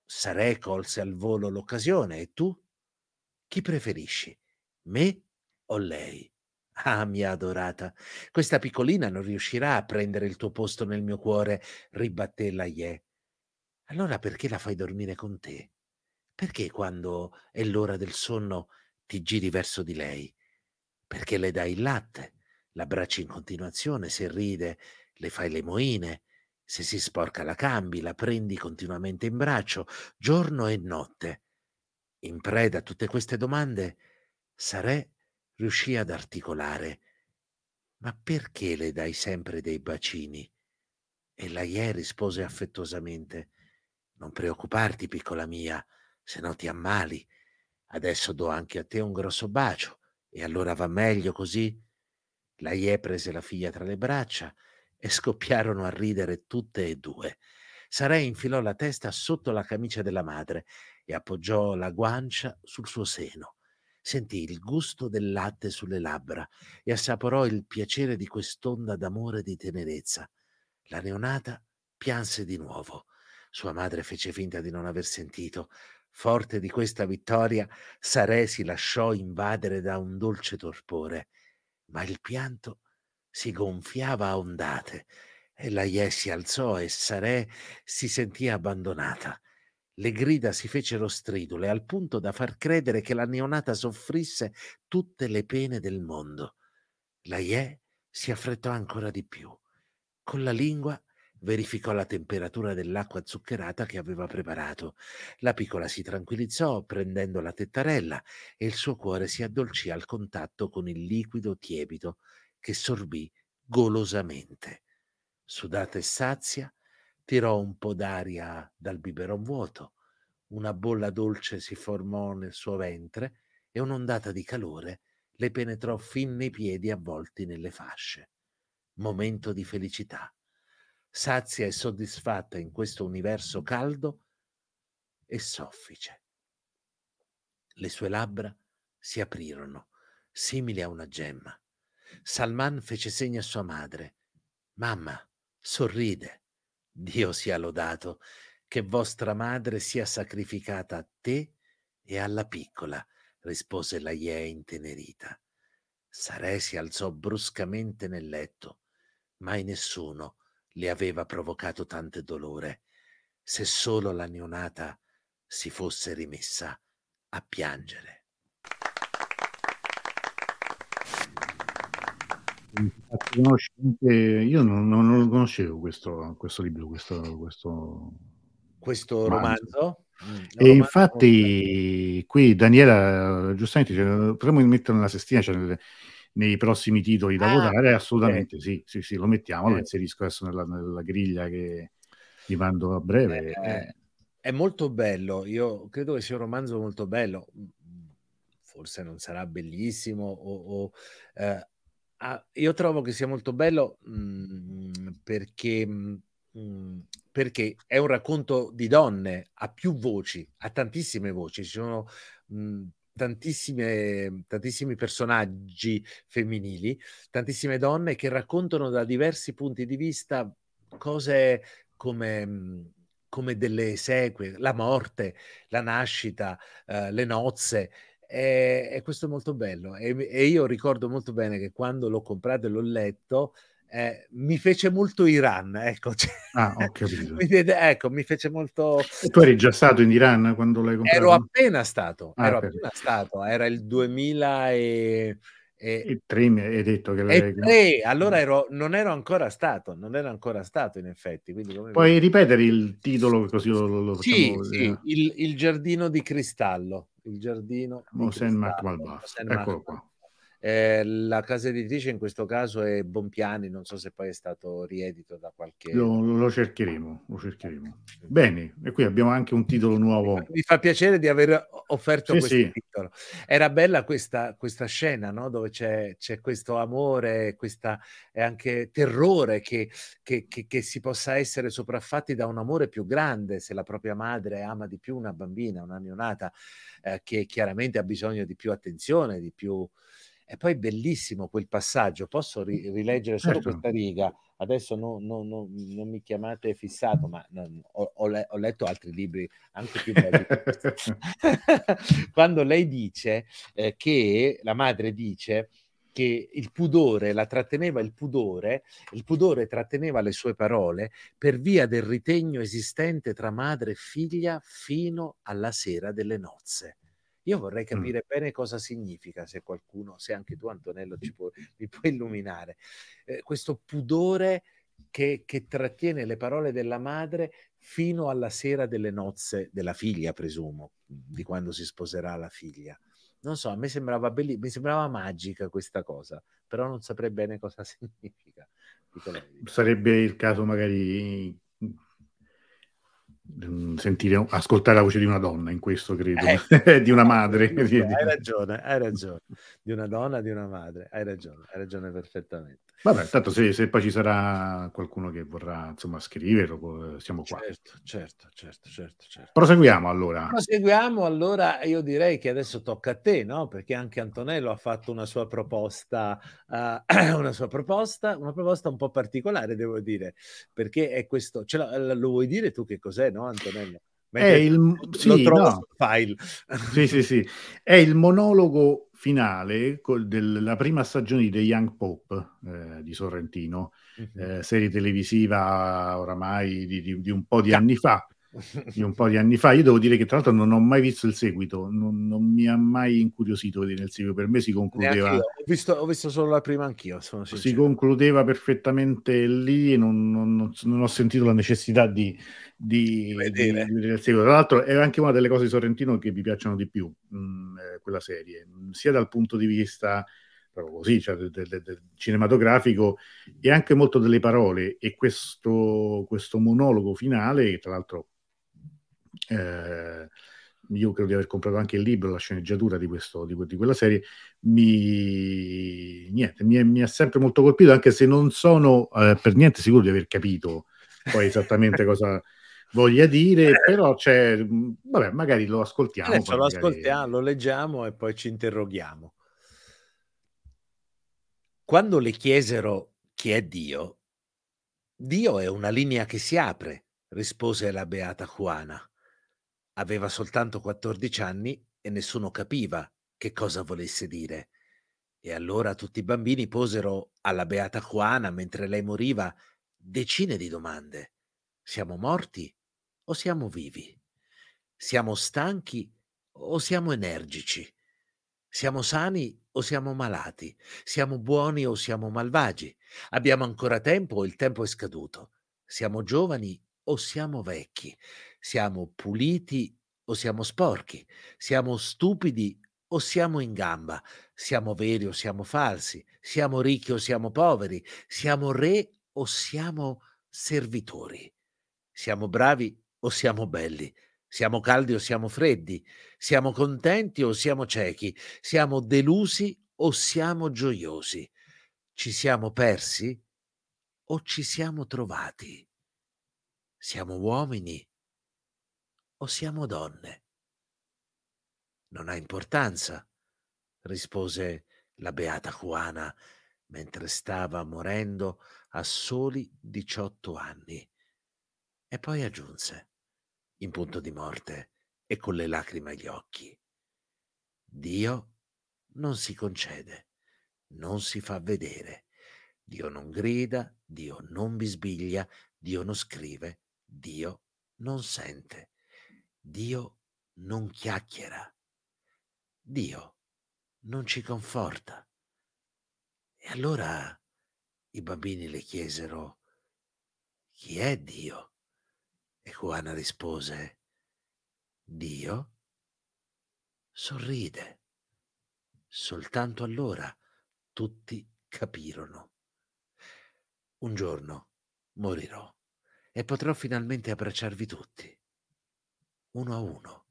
Speaker 2: Sarè colse al volo l'occasione e tu? Chi preferisci, me o lei? Ah, mia adorata, questa piccolina non riuscirà a prendere il tuo posto nel mio cuore, ribatté la Ye. Allora perché la fai dormire con te? Perché quando è l'ora del sonno ti giri verso di lei? Perché le dai il latte, la bracci in continuazione, se ride le fai le moine, se si sporca la cambi, la prendi continuamente in braccio, giorno e notte. In preda a tutte queste domande, Sarè riuscì ad articolare Ma perché le dai sempre dei bacini? E la Ie rispose affettuosamente Non preoccuparti, piccola mia, se no ti ammali. Adesso do anche a te un grosso bacio, e allora va meglio così? La Ie prese la figlia tra le braccia e scoppiarono a ridere tutte e due. Sarè infilò la testa sotto la camicia della madre e appoggiò la guancia sul suo seno sentì il gusto del latte sulle labbra e assaporò il piacere di quest'onda d'amore e di tenerezza. La neonata pianse di nuovo. Sua madre fece finta di non aver sentito. Forte di questa vittoria, Sarè si lasciò invadere da un dolce torpore, ma il pianto si gonfiava a ondate e la Ie si alzò e Sarè si sentì abbandonata. Le grida si fecero stridule al punto da far credere che la neonata soffrisse tutte le pene del mondo. La Ie si affrettò ancora di più. Con la lingua verificò la temperatura dell'acqua zuccherata che aveva preparato. La piccola si tranquillizzò prendendo la tettarella e il suo cuore si addolcì al contatto con il liquido tiepido che sorbì golosamente. Sudata e sazia, tirò un po' d'aria dal biberon vuoto, una bolla dolce si formò nel suo ventre e un'ondata di calore le penetrò fin nei piedi avvolti nelle fasce. Momento di felicità. Sazia e soddisfatta in questo universo caldo e soffice. Le sue labbra si aprirono, simili a una gemma. Salman fece segno a sua madre. Mamma, sorride. Dio sia lodato, che vostra madre sia sacrificata a te e alla piccola, rispose la Ie intenerita. Sarè si alzò bruscamente nel letto. Mai nessuno le aveva provocato tanto dolore. Se solo la neonata si fosse rimessa a piangere.
Speaker 1: Io non, non, non conoscevo questo, questo libro, questo, questo
Speaker 2: questo romanzo.
Speaker 1: Mm, e romanzo infatti qui Daniela giustamente cioè, potremmo metterlo nella sestina cioè, nelle, nei prossimi titoli da ah, votare, assolutamente okay. sì, sì, sì, lo mettiamo, okay. lo inserisco adesso nella, nella, griglia che vi mando a breve.
Speaker 2: Eh, eh. È molto bello, io credo che sia un romanzo molto bello, forse non sarà bellissimo o, o eh, ah, io trovo che sia molto bello mh, mm, perché mh, mm, perché è un racconto di donne a più voci, a tantissime voci, ci sono mh, tantissimi personaggi femminili, tantissime donne che raccontano da diversi punti di vista cose come, come delle esequie, la morte, la nascita, eh, le nozze. E, e, questo è molto bello. E, e, io ricordo molto bene che quando l'ho comprato e l'ho letto, eh, mi fece molto Iran, ecco. Cioè,
Speaker 1: ah,
Speaker 2: mi, ecco, mi fece molto...
Speaker 1: E tu eri già stato in Iran quando l'hai comprato?
Speaker 2: Ero appena stato, ah, ero appena stato, era il 2000 e...
Speaker 1: E, e tre mi hai detto che
Speaker 2: l'avevi... tre, allora ero, non ero ancora stato, non ero ancora stato in effetti.
Speaker 1: Puoi ripetere il titolo così lo, lo.
Speaker 2: Sì, sì il, il, giardino di cristallo. Il giardino
Speaker 1: Mohsen Makmalbaf, eccolo qua.
Speaker 2: Eh, la casa editrice in questo caso è Bompiani, non so se poi è stato riedito da qualche...
Speaker 1: Lo, lo cercheremo, lo cercheremo. Bene, e qui abbiamo anche un titolo nuovo.
Speaker 2: Mi fa piacere di aver offerto sì, questo sì. titolo. Era bella questa, questa scena, no? dove c'è, c'è, questo amore questa, e anche terrore che, che, che, che si possa essere sopraffatti da un amore più grande se la propria madre ama di più una bambina, una neonata, eh, che chiaramente ha bisogno di più attenzione, di più e poi bellissimo quel passaggio, posso ri- rileggere solo certo. questa riga, adesso no, no, no, non mi chiamate fissato, ma ho, ho, le- ho, letto altri libri anche più belli. Quando lei dice eh, che, la madre dice che il pudore la tratteneva il pudore, il pudore tratteneva le sue parole per via del ritegno esistente tra madre e figlia fino alla sera delle nozze. Io vorrei capire mm. bene cosa significa, se qualcuno, se anche tu Antonello ci può, mi puoi illuminare, eh, questo pudore che, che trattiene le parole della madre fino alla sera delle nozze della figlia, presumo, di quando si sposerà la figlia. Non so, a me sembrava bellissima, mi sembrava magica questa cosa, però non saprei bene cosa significa.
Speaker 1: Sarebbe il caso magari sentire, ascoltare la voce di una donna in questo, credo, eh, di una madre.
Speaker 2: Hai ragione, hai ragione. Di una donna, di una madre, hai ragione, hai ragione perfettamente.
Speaker 1: Vabbè, tanto se, se poi ci sarà qualcuno che vorrà insomma scriverlo, siamo qua.
Speaker 2: Certo, certo, certo, certo, certo.
Speaker 1: Proseguiamo allora.
Speaker 2: Proseguiamo allora, io direi che adesso tocca a te, no? Perché anche Antonello ha fatto una sua proposta, uh, una sua proposta, una proposta un po' particolare, devo dire, perché è questo, ce lo, lo vuoi dire tu che cos'è, no Antonello?
Speaker 1: È il, sì, no.
Speaker 2: file.
Speaker 1: sì, sì, sì. È il monologo finale della prima stagione di The Young Pope eh, di Sorrentino, mm-hmm. eh, serie televisiva oramai di, di, di un po' di anni fa di un po' di anni fa. Io devo dire che tra l'altro non ho mai visto il seguito, non, non mi ha mai incuriosito vedere il seguito. Per me si concludeva.
Speaker 2: Ho visto, ho visto, solo la prima anch'io.
Speaker 1: si concludeva perfettamente lì e non, non, non, ho sentito la necessità di, di, vedere. di, vedere il seguito. Tra l'altro, è anche una delle cose di Sorrentino che mi piacciono di più, mh, mm, eh, quella serie, sia dal punto di vista proprio così, cioè del, del, del, cinematografico e anche molto delle parole e questo, questo monologo finale, tra l'altro eh, io credo di aver comprato anche il libro, la sceneggiatura di, questo, di, di quella serie, mi, niente, mi, è, mi, ha sempre molto colpito, anche se non sono eh, per niente sicuro di aver capito poi esattamente cosa voglia dire, però c'è, vabbè, magari lo ascoltiamo.
Speaker 2: Adesso lo
Speaker 1: magari...
Speaker 2: ascoltiamo, lo leggiamo e poi ci interroghiamo. Quando le chiesero chi è Dio, Dio è una linea che si apre, rispose la beata Juana. Aveva soltanto 14 anni e nessuno capiva che cosa volesse dire. E allora tutti i bambini posero alla beata Juana, mentre lei moriva, decine di domande. Siamo morti o siamo vivi? Siamo stanchi o siamo energici? Siamo sani o siamo malati? Siamo buoni o siamo malvagi? Abbiamo ancora tempo o il tempo è scaduto? Siamo giovani o siamo vecchi? Siamo puliti o siamo sporchi? Siamo stupidi o siamo in gamba? Siamo veri o siamo falsi? Siamo ricchi o siamo poveri? Siamo re o siamo servitori? Siamo bravi o siamo belli? Siamo caldi o siamo freddi? Siamo contenti o siamo ciechi? Siamo delusi o siamo gioiosi? Ci siamo persi o ci siamo trovati? Siamo uomini o siamo donne? Non ha importanza, rispose la beata Juana mentre stava morendo a soli 18 anni. E poi aggiunse, in punto di morte e con le lacrime agli occhi, Dio non si concede, non si fa vedere, Dio non grida, Dio non bisbiglia, Dio non scrive, Dio non sente. Dio non chiacchiera. Dio non ci conforta. E allora i bambini le chiesero, chi è Dio? E Juana rispose, Dio sorride. Soltanto allora tutti capirono. Un giorno morirò e potrò finalmente abbracciarvi tutti uno a uno.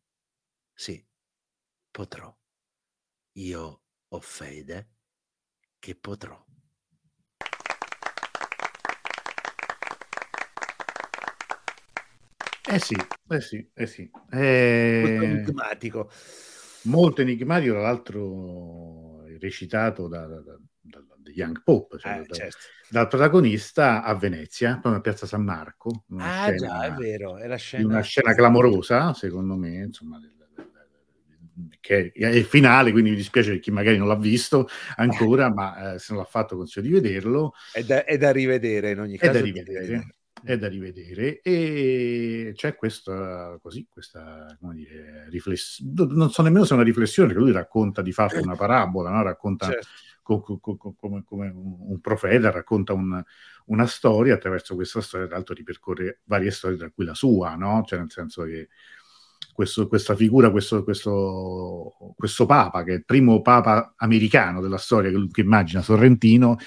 Speaker 2: Sì, potrò. Io ho fede che potrò.
Speaker 1: Eh sì, eh sì, eh sì. Eh,
Speaker 2: molto enigmatico.
Speaker 1: Molto enigmatico, tra l'altro recitato da, da, da, da Young Pope, cioè eh, certo. dal protagonista a Venezia, poi a Piazza San Marco.
Speaker 2: Ah già, è vero, è la scena.
Speaker 1: Una scena clamorosa, secondo me, insomma, del, che è il finale, quindi mi dispiace per chi magari non l'ha visto ancora, ma eh, se non l'ha fatto consiglio di vederlo.
Speaker 2: È da, è da rivedere in ogni caso.
Speaker 1: È da rivedere. È da rivedere e c'è questa, così, questa come dire, riflessione, non so nemmeno se è una riflessione, perché lui racconta di fatto una parabola, no? racconta certo. Co- co- co- come, come, un profeta, racconta un, una storia, attraverso questa storia tra l'altro ripercorre varie storie, tra cui la sua, no? cioè nel senso che questo, questa figura, questo, questo, questo, Papa, che è il primo Papa americano della storia, che, che immagina Sorrentino,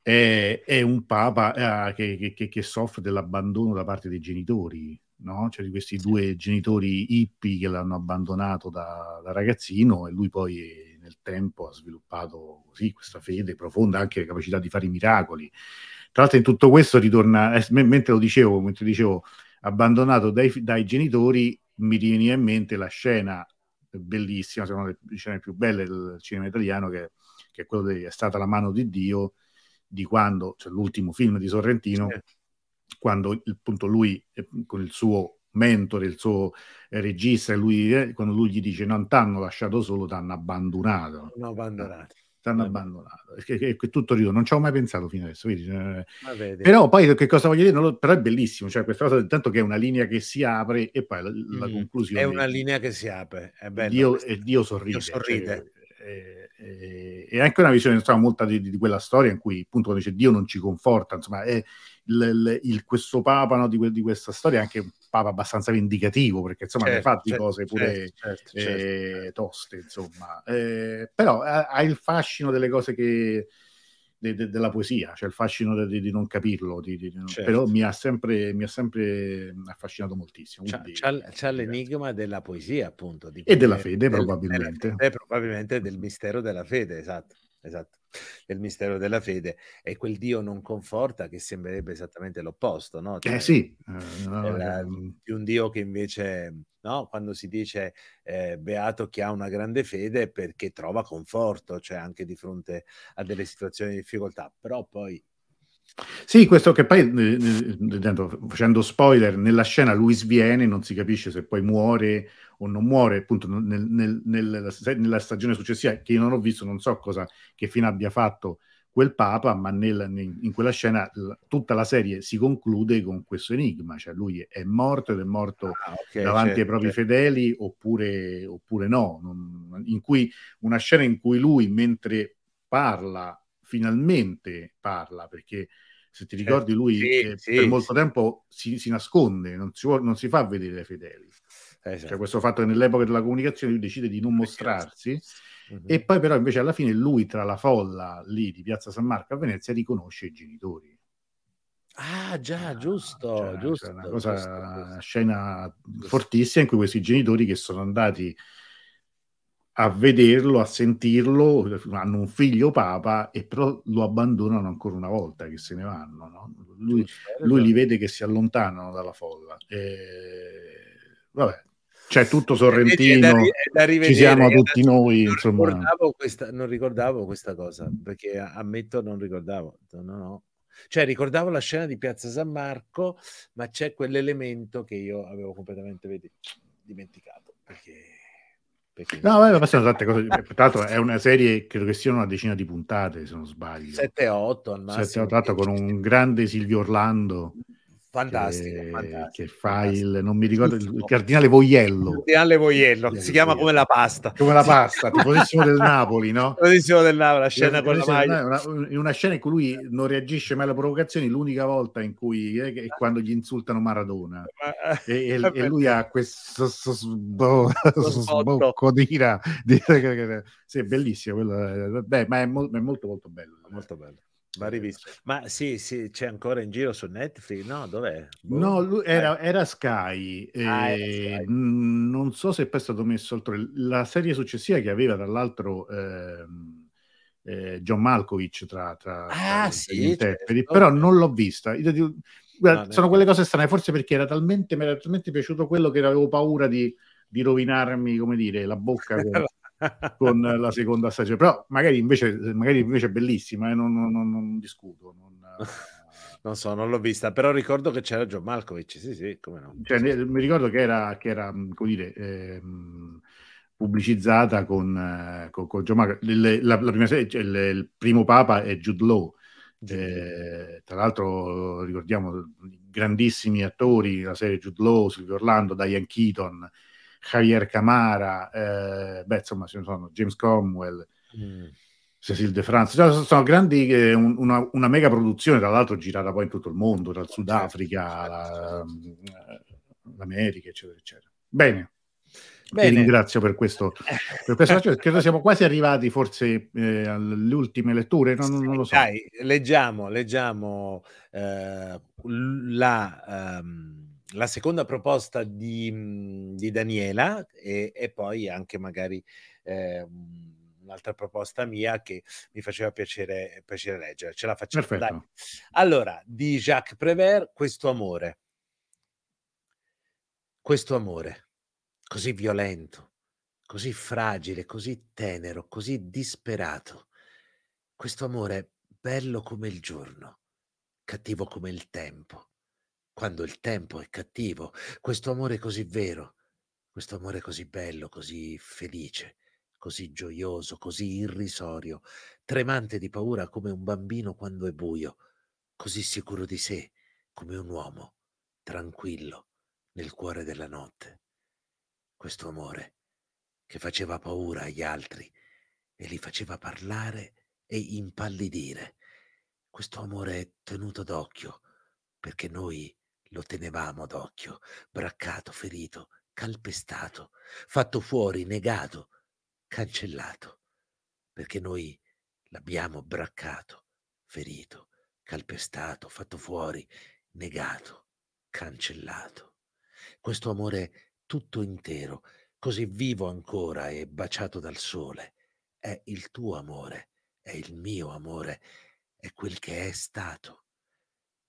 Speaker 1: è, è un Papa eh, che, che, che, soffre dell'abbandono da parte dei genitori, no? cioè di questi due genitori hippie che l'hanno abbandonato da, da ragazzino e lui poi nel tempo ha sviluppato così questa fede profonda, anche la capacità di fare i miracoli. Tra l'altro in tutto questo ritorna, eh, mentre lo dicevo, mentre dicevo abbandonato dai, dai genitori, mi veniva in mente la scena bellissima, secondo me le scene più belle del cinema italiano, che, che è quello di È stata la mano di Dio, di quando, cioè l'ultimo film di Sorrentino, sì. quando appunto lui eh, con il suo mentore, il suo eh, regista, lui, eh, quando lui gli dice non ti hanno lasciato solo, ti hanno abbandonato.
Speaker 2: No, abbandonato
Speaker 1: hanno abbandonato. Che tutto rido, non ci ho mai pensato fino adesso. Vedi? Eh, però poi che cosa voglio dire? Lo, però è bellissimo, cioè questa cosa tanto che è una linea che si apre e poi la, la mm, conclusione.
Speaker 2: È una linea che si apre, è bello.
Speaker 1: Dio, e Dio sorride. Dio sorride. Cioè, e, e, e, anche una visione insomma, molta di, di, quella storia in cui appunto quando dice Dio non ci conforta, insomma, è il, il, questo Papa no, di, di, questa storia è anche un Papa abbastanza vendicativo perché insomma certo, ne fa di certo, cose pure certo, certo eh, certo. toste, insomma, eh, però ha, ha, il fascino delle cose che de, de, della poesia, cioè il fascino di, di non capirlo, di, certo. però mi ha, sempre, mi ha sempre affascinato moltissimo.
Speaker 2: C'ha, c'ha, c'ha l'enigma della poesia, appunto.
Speaker 1: e della fede, del, probabilmente.
Speaker 2: Del, probabilmente del mistero della fede, esatto. Esatto del mistero della fede e quel Dio non conforta che sembrerebbe esattamente l'opposto, no?
Speaker 1: Cioè, eh sì,
Speaker 2: uh, no, la, di un Dio che invece, no? Quando si dice eh, beato chi ha una grande fede perché trova conforto, cioè anche di fronte a delle situazioni di difficoltà, però poi
Speaker 1: sì, questo che poi, facendo spoiler, nella scena lui sviene, non si capisce se poi muore o non muore, appunto nel, nel, nel, nella stagione successiva, che io non ho visto, non so cosa, che fine abbia fatto quel Papa, ma nel, in quella scena tutta la serie si conclude con questo enigma, cioè lui è morto ed è morto ah, okay, davanti certo, ai propri certo. fedeli oppure, oppure no, non, in cui una scena in cui lui mentre parla, finalmente parla, perché se ti certo, ricordi lui sì, eh, sì, per molto sì. tempo si, si nasconde, non si, non si, fa vedere ai fedeli. Esatto. Cioè questo fatto che nell'epoca della comunicazione lui decide di non mostrarsi uh-huh. e poi però invece alla fine lui tra la folla lì di Piazza San Marco a Venezia riconosce i genitori.
Speaker 2: Ah, già, ah, giusto, cioè, giusto.
Speaker 1: una cosa,
Speaker 2: giusto,
Speaker 1: una scena fortissima in cui questi genitori che sono andati a vederlo, a sentirlo, hanno un figlio papa e però lo abbandonano ancora una volta che se ne vanno. No? Lui, lui, li vede che si allontanano dalla folla. E... Vabbè, c'è tutto Sorrentino, da, da ci siamo tutti noi.
Speaker 2: Non. Ricordavo questa, non ricordavo questa cosa, perché ammetto non ricordavo. No, no. Cioè ricordavo la scena di Piazza San Marco, ma c'è quell'elemento che io avevo completamente dimenticato. Perché...
Speaker 1: perché... No, beh, ma sono tante cose. Tra l'altro è una serie, credo che siano una decina di puntate, se non sbaglio.
Speaker 2: 7-8 al massimo.
Speaker 1: 7-8 con un grande Silvio Orlando
Speaker 2: Fantastico,
Speaker 1: che,
Speaker 2: fantastico,
Speaker 1: che fa fantastico. il, non mi ricordo, il, cardinale Voiello.
Speaker 2: Il cardinale Voiello, si chiama come la pasta.
Speaker 1: Come la pasta, tiposissimo del Napoli, no?
Speaker 2: Tiposissimo del Napoli, la scena con la maglia.
Speaker 1: Una, in una scena in cui lui non reagisce mai alle provocazioni, l'unica volta in cui eh, è quando gli insultano Maradona. e, e, e, lui ha questo sbo, sbocco di ira. Sì, è bellissimo. Quello, beh, ma è, mo, è molto molto bello.
Speaker 2: Molto bello. Va rivisto. Ma sì, sì, c'è ancora in giro su Netflix? No, dov'è? Boh.
Speaker 1: No, era, era, Sky. Ah, era Sky. non so se poi è stato messo oltre la serie successiva che aveva tra l'altro eh, eh, John Malkovich tra, tra,
Speaker 2: ah, tra sì, gli
Speaker 1: interpreti, certo. però non l'ho vista. Io, guarda, no, sono quelle cose strane, forse perché era talmente, mi era talmente piaciuto quello che avevo paura di, di rovinarmi, come dire, la bocca con, con la seconda stagione. Però magari invece, magari invece è bellissima, eh? non, non, non, non, discuto.
Speaker 2: Non... so, non l'ho vista, però ricordo che c'era John Malkovich, sì, sì, come no.
Speaker 1: Cioè, mi ricordo che era, che era come dire, ehm, pubblicizzata con, eh, con, con John Mark. Il, la, la prima serie, cioè il, il, primo papa è Jude Law. Eh, tra l'altro ricordiamo grandissimi attori, la serie Jude Law, Silvio Orlando, Diane Keaton, Javier Camara, eh, beh insomma ce ne sono James Cromwell, mm. Cecil De France, cioè, sono grandi, eh, una, una, mega produzione tra l'altro girata poi in tutto il mondo, dal Sudafrica, la, mm, l'America eccetera eccetera. Bene, Bene. Ti ringrazio per questo. Per questo credo siamo quasi arrivati forse eh, alle ultime letture, non, non, lo so.
Speaker 2: Dai, leggiamo, leggiamo eh, la, um, la, seconda proposta di, di Daniela e, e, poi anche magari eh, un'altra proposta mia che mi faceva piacere, piacere leggere. Ce la facciamo. Dai. Allora, di Jacques Prévert, questo amore. Questo amore così violento, così fragile, così tenero, così disperato. Questo amore bello come il giorno, cattivo come il tempo. Quando il tempo è cattivo, questo amore così vero, questo amore così bello, così felice, così gioioso, così irrisorio, tremante di paura come un bambino quando è buio, così sicuro di sé come un uomo, tranquillo nel cuore della notte questo amore che faceva paura agli altri e li faceva parlare e impallidire. Questo amore tenuto d'occhio, perché noi lo tenevamo d'occhio, braccato, ferito, calpestato, fatto fuori, negato, cancellato, perché noi l'abbiamo braccato, ferito, calpestato, fatto fuori, negato, cancellato. Questo amore tutto intero, così vivo ancora e baciato dal sole. È il tuo amore, è il mio amore, è quel che è stato.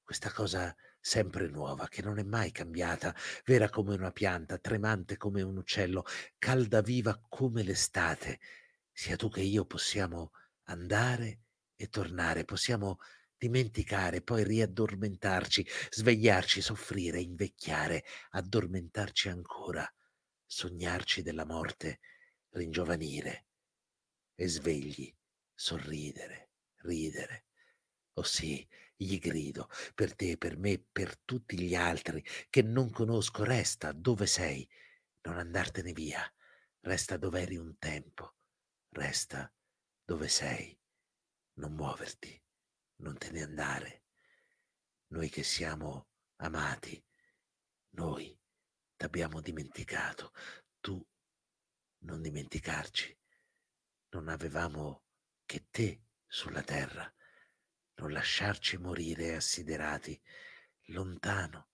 Speaker 2: Questa cosa sempre nuova, che non è mai cambiata, vera come una pianta, tremante come un uccello, calda viva come l'estate. Sia tu che io possiamo andare e tornare, possiamo dimenticare, poi riaddormentarci, svegliarci, soffrire, invecchiare, addormentarci ancora, sognarci della morte, ringiovanire e svegli, sorridere, ridere. Oh sì, gli grido, per te, per me, per tutti gli altri che non conosco, resta dove sei, non andartene via, resta dove eri un tempo, resta dove sei, non muoverti non te ne andare. Noi che siamo amati, noi t'abbiamo dimenticato, tu non dimenticarci. Non avevamo che te sulla terra, non lasciarci morire assiderati, lontano,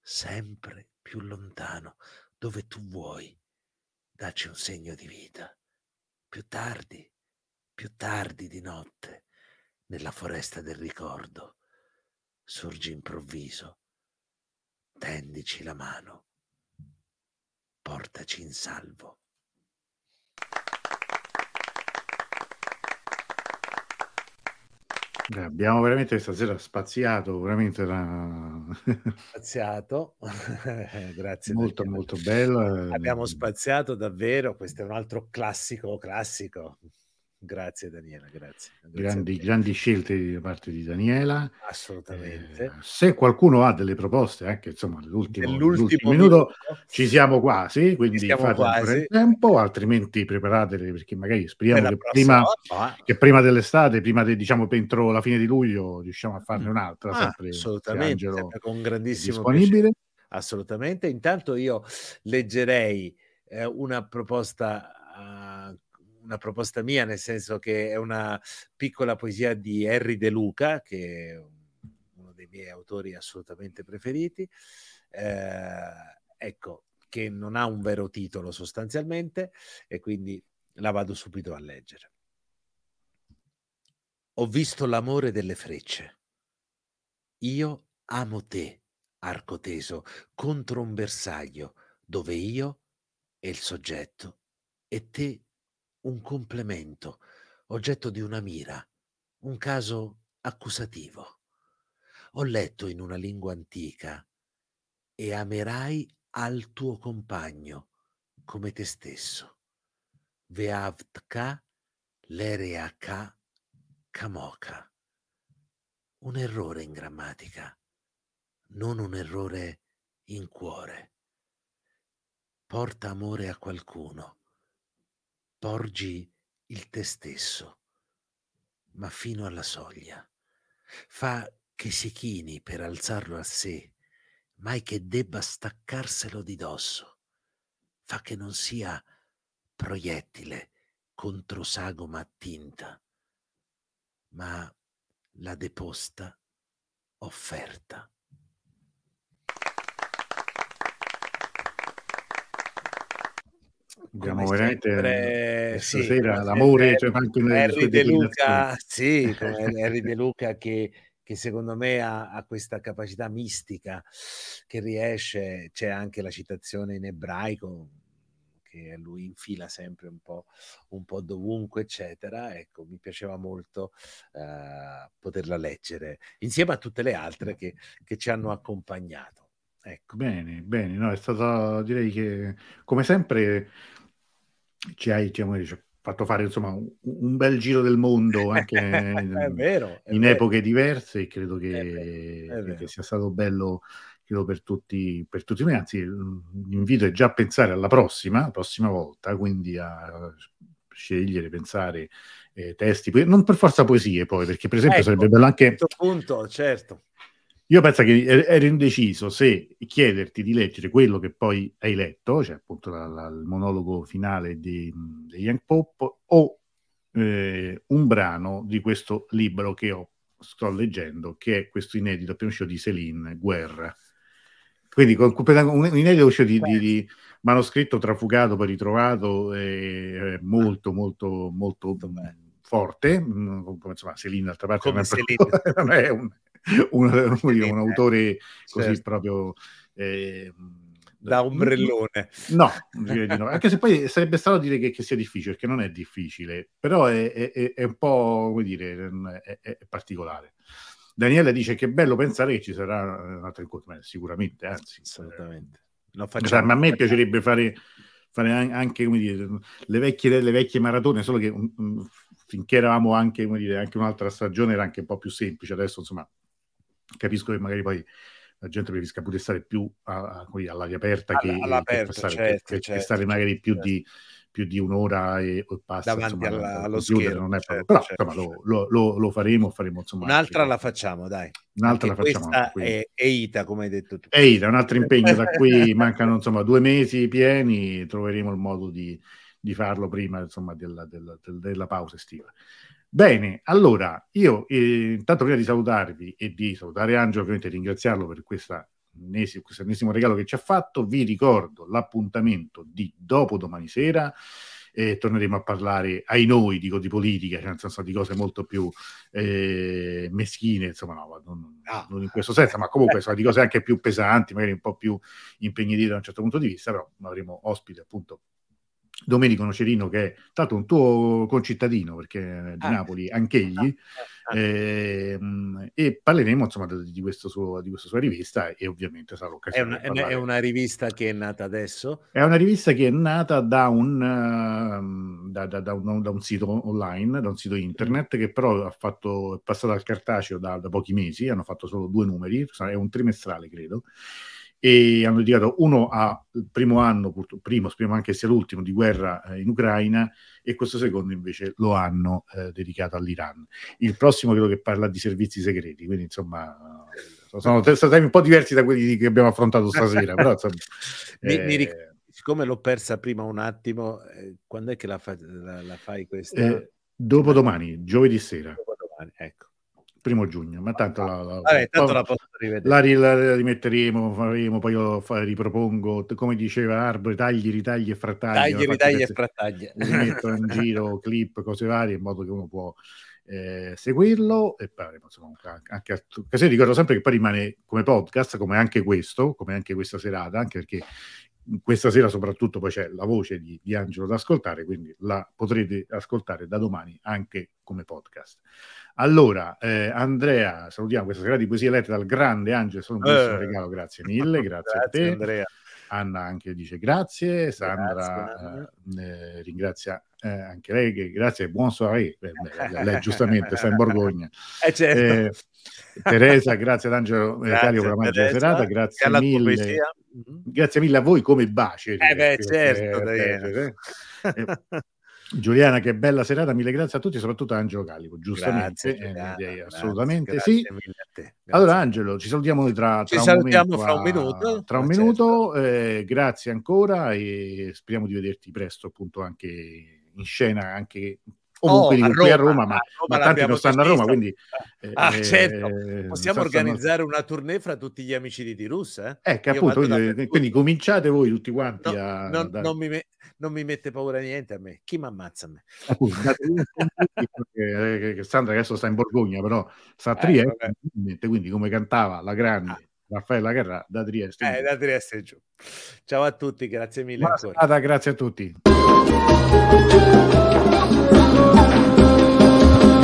Speaker 2: sempre più lontano, dove tu vuoi. Dacci un segno di vita. Più tardi, più tardi di notte nella foresta del ricordo, sorgi improvviso, tendici la mano, portaci in salvo.
Speaker 1: Beh, abbiamo veramente stasera spaziato, veramente la...
Speaker 2: spaziato, grazie.
Speaker 1: Molto molto bello.
Speaker 2: Abbiamo spaziato davvero, questo è un altro classico classico. Grazie Daniela, grazie.
Speaker 1: grazie grandi, grandi, scelte da parte di Daniela.
Speaker 2: Assolutamente. Eh,
Speaker 1: se qualcuno ha delle proposte, anche insomma, l'ultimo, l'ultimo minuto, minuto, ci siamo quasi, quindi siamo fate tempo, altrimenti preparatele perché magari speriamo che prima, che prima, dell'estate, prima di, diciamo entro la fine di luglio, riusciamo a farne mm. un'altra. Ah, sempre,
Speaker 2: assolutamente, sempre con grandissimo disponibile. Piacere. Assolutamente. Intanto io leggerei eh, una proposta una proposta mia, nel senso che è una piccola poesia di Harry De Luca, che è uno dei miei autori assolutamente preferiti. Eh, ecco, che non ha un vero titolo sostanzialmente, e quindi la vado subito a leggere. Ho visto l'amore delle frecce. Io amo te, arco teso, contro un bersaglio, dove io è il soggetto e te un complemento, oggetto di una mira, un caso accusativo. Ho letto in una lingua antica e amerai al tuo compagno come te stesso. Veavtka Lereaka Kamoka. Un errore in grammatica, non un errore in cuore. Porta amore a qualcuno, porgi il te stesso, ma fino alla soglia. Fa che si chini per alzarlo a sé, mai che debba staccarselo di dosso. Fa che non sia proiettile contro sagoma tinta, ma la deposta offerta.
Speaker 1: Abbiamo veramente sempre, stasera sì, l'amore, cioè
Speaker 2: anche Harry De Luca, sì, Harry De Luca che, che secondo me ha, ha, questa capacità mistica che riesce, c'è anche la citazione in ebraico che lui infila sempre un po', un po dovunque, eccetera. Ecco, mi piaceva molto uh, poterla leggere insieme a tutte le altre che, che ci hanno accompagnato. Ecco.
Speaker 1: Bene, bene, no, è stato direi che come sempre ci hai diciamo, fatto fare insomma un, un, bel giro del mondo anche
Speaker 2: è vero,
Speaker 1: è in
Speaker 2: vero.
Speaker 1: epoche diverse e credo che, è vero, che sia stato bello credo per tutti, per tutti noi, anzi l'invito è già a pensare alla prossima, prossima volta, quindi a scegliere, pensare eh, testi, non per forza poesie poi, perché per esempio ecco, sarebbe bello anche... A
Speaker 2: questo punto, certo.
Speaker 1: Io penso che er-, ero indeciso se chiederti di leggere quello che poi hai letto, cioè appunto la, la, il monologo finale di, di Young Pope, o eh, un brano di questo libro che ho, sto leggendo, che è questo inedito appena uscito di Céline, Guerra. Quindi con, un inedito uscito di, di, di, manoscritto trafugato, poi ritrovato, eh, molto, molto, molto forte. Mm, insomma, Céline d'altra parte non è, non è un un, un, un autore così certo. proprio... Eh,
Speaker 2: da ombrellone.
Speaker 1: No, no, anche se poi sarebbe stato dire che, che, sia difficile, perché non è difficile, però è, è, è un po', come dire, è, è, particolare. Daniele dice che è bello pensare che ci sarà un altro incontro, sicuramente, anzi.
Speaker 2: Assolutamente.
Speaker 1: Cioè, ma a me piacerebbe fare, fare anche, come dire, le vecchie, le vecchie maratone, solo che um, finché eravamo anche, come dire, anche un'altra stagione era anche un po' più semplice, adesso insomma capisco che magari poi la gente preferisca pure stare più a, a, all'aria aperta che,
Speaker 2: che, stare,
Speaker 1: certo, che, certo, che stare magari più certo. di più di un'ora e, e passa
Speaker 2: davanti
Speaker 1: insomma,
Speaker 2: alla, allo schermo.
Speaker 1: Non è certo, però certo, insomma, certo. Lo, lo, lo, faremo, faremo insomma,
Speaker 2: Un'altra la facciamo, dai.
Speaker 1: Un'altra la facciamo.
Speaker 2: È, è ITA, come hai detto tu.
Speaker 1: È ITA, un altro impegno da qui, mancano insomma due mesi pieni, troveremo il modo di, di farlo prima insomma, della, della, della pausa estiva. Bene, allora io eh, intanto prima di salutarvi e di salutare Angelo, ovviamente ringraziarlo per questa, questo ennesimo regalo che ci ha fatto, vi ricordo l'appuntamento di dopo domani sera. Eh, torneremo a parlare ai noi, dico di politica, cioè nel senso di cose molto più eh, meschine, insomma, no, non, ah. non, in questo senso, ma comunque insomma, di cose anche più pesanti, magari un po' più impegnative da un certo punto di vista, però avremo ospite appunto Domenico Nocerino, che è stato un tuo concittadino, perché è di ah, Napoli, anch'egli, ah, ah, eh, e parleremo insomma di, questo suo, di questa sua rivista e ovviamente sarà l'occasione.
Speaker 2: È una, è una, rivista che è nata adesso?
Speaker 1: È una rivista che è nata da un, uh, da, da, da, un, da un, sito online, da un sito internet, che però ha fatto, è passato al cartaceo da, pochi mesi, hanno fatto solo due numeri, è un trimestrale credo, e hanno dedicato uno al primo anno, primo, speriamo anche sia l'ultimo, di guerra eh, in Ucraina e questo secondo invece lo hanno eh, dedicato all'Iran. Il prossimo credo che parla di servizi segreti, quindi insomma sono temi un po' diversi da quelli che abbiamo affrontato stasera, però insomma,
Speaker 2: mi, eh, mi ric- siccome l'ho persa prima un attimo, eh, quando è che la, fa- la, la fai questa?
Speaker 1: Eh, dopodomani, giovedì sera.
Speaker 2: Dopodomani, ecco
Speaker 1: primo giugno, ma tanto la,
Speaker 2: la, Vabbè, tanto la.
Speaker 1: La, rimetteremo, faremo, poi io fa, ripropongo, come diceva Arbore, tagli, ritagli e frattagli.
Speaker 2: Tagli, ritagli e frattagli.
Speaker 1: Rimetto in giro clip, cose varie, in modo che uno può eh, seguirlo e poi insomma, anche a occasione ricordo sempre che poi rimane come podcast, come anche questo, come anche questa serata, anche perché questa sera soprattutto poi c'è la voce di, di, Angelo da ascoltare, quindi la potrete ascoltare da domani anche come podcast. Allora, eh, Andrea, salutiamo questa sera di poesia letta dal grande Angelo, stato un bellissimo eh. regalo, grazie mille, grazie, grazie a te.
Speaker 2: Andrea.
Speaker 1: Anna anche dice grazie, Sandra grazie, eh, ringrazia eh, anche lei, che, grazie, buon soirée, lei giustamente sta in Borgogna.
Speaker 2: Eh, certo.
Speaker 1: Eh, Teresa, grazie ad Angelo Calio per la magia serata, grazie mille. Mm-hmm. Grazie mille a voi come baci.
Speaker 2: Eh beh, certo, eh,
Speaker 1: Giuliana, che bella serata, mille grazie a tutti, soprattutto a Angelo Calico, giustamente, grazie, eh, direi assolutamente grazie, sì. Allora Angelo, ci salutiamo tra,
Speaker 2: tra, ci un, momento, fra un minuto.
Speaker 1: Tra un certo. minuto, eh, grazie ancora e speriamo di vederti presto appunto anche in scena, anche comunque oh, qui a Roma, ma, Roma ma tanti non stanno a Roma, quindi...
Speaker 2: Eh, ah, eh, certo, possiamo organizzare stanno... una tournée fra tutti gli amici di Tirus, eh?
Speaker 1: Eh, che appunto, quindi, quindi, cominciate voi tutti quanti
Speaker 2: no,
Speaker 1: a...
Speaker 2: Non, non, mi me- non, mi mette paura niente a me, chi mi ammazza a me?
Speaker 1: Appunto, che Sandra adesso sta in Borgogna, però sta a eh, Trieste, eh, quindi come cantava la grande... Ah. Raffaella Carrà da Trieste.
Speaker 2: Eh, da Trieste giù. Ciao a tutti, grazie mille
Speaker 1: Buona grazie a tutti. oh you.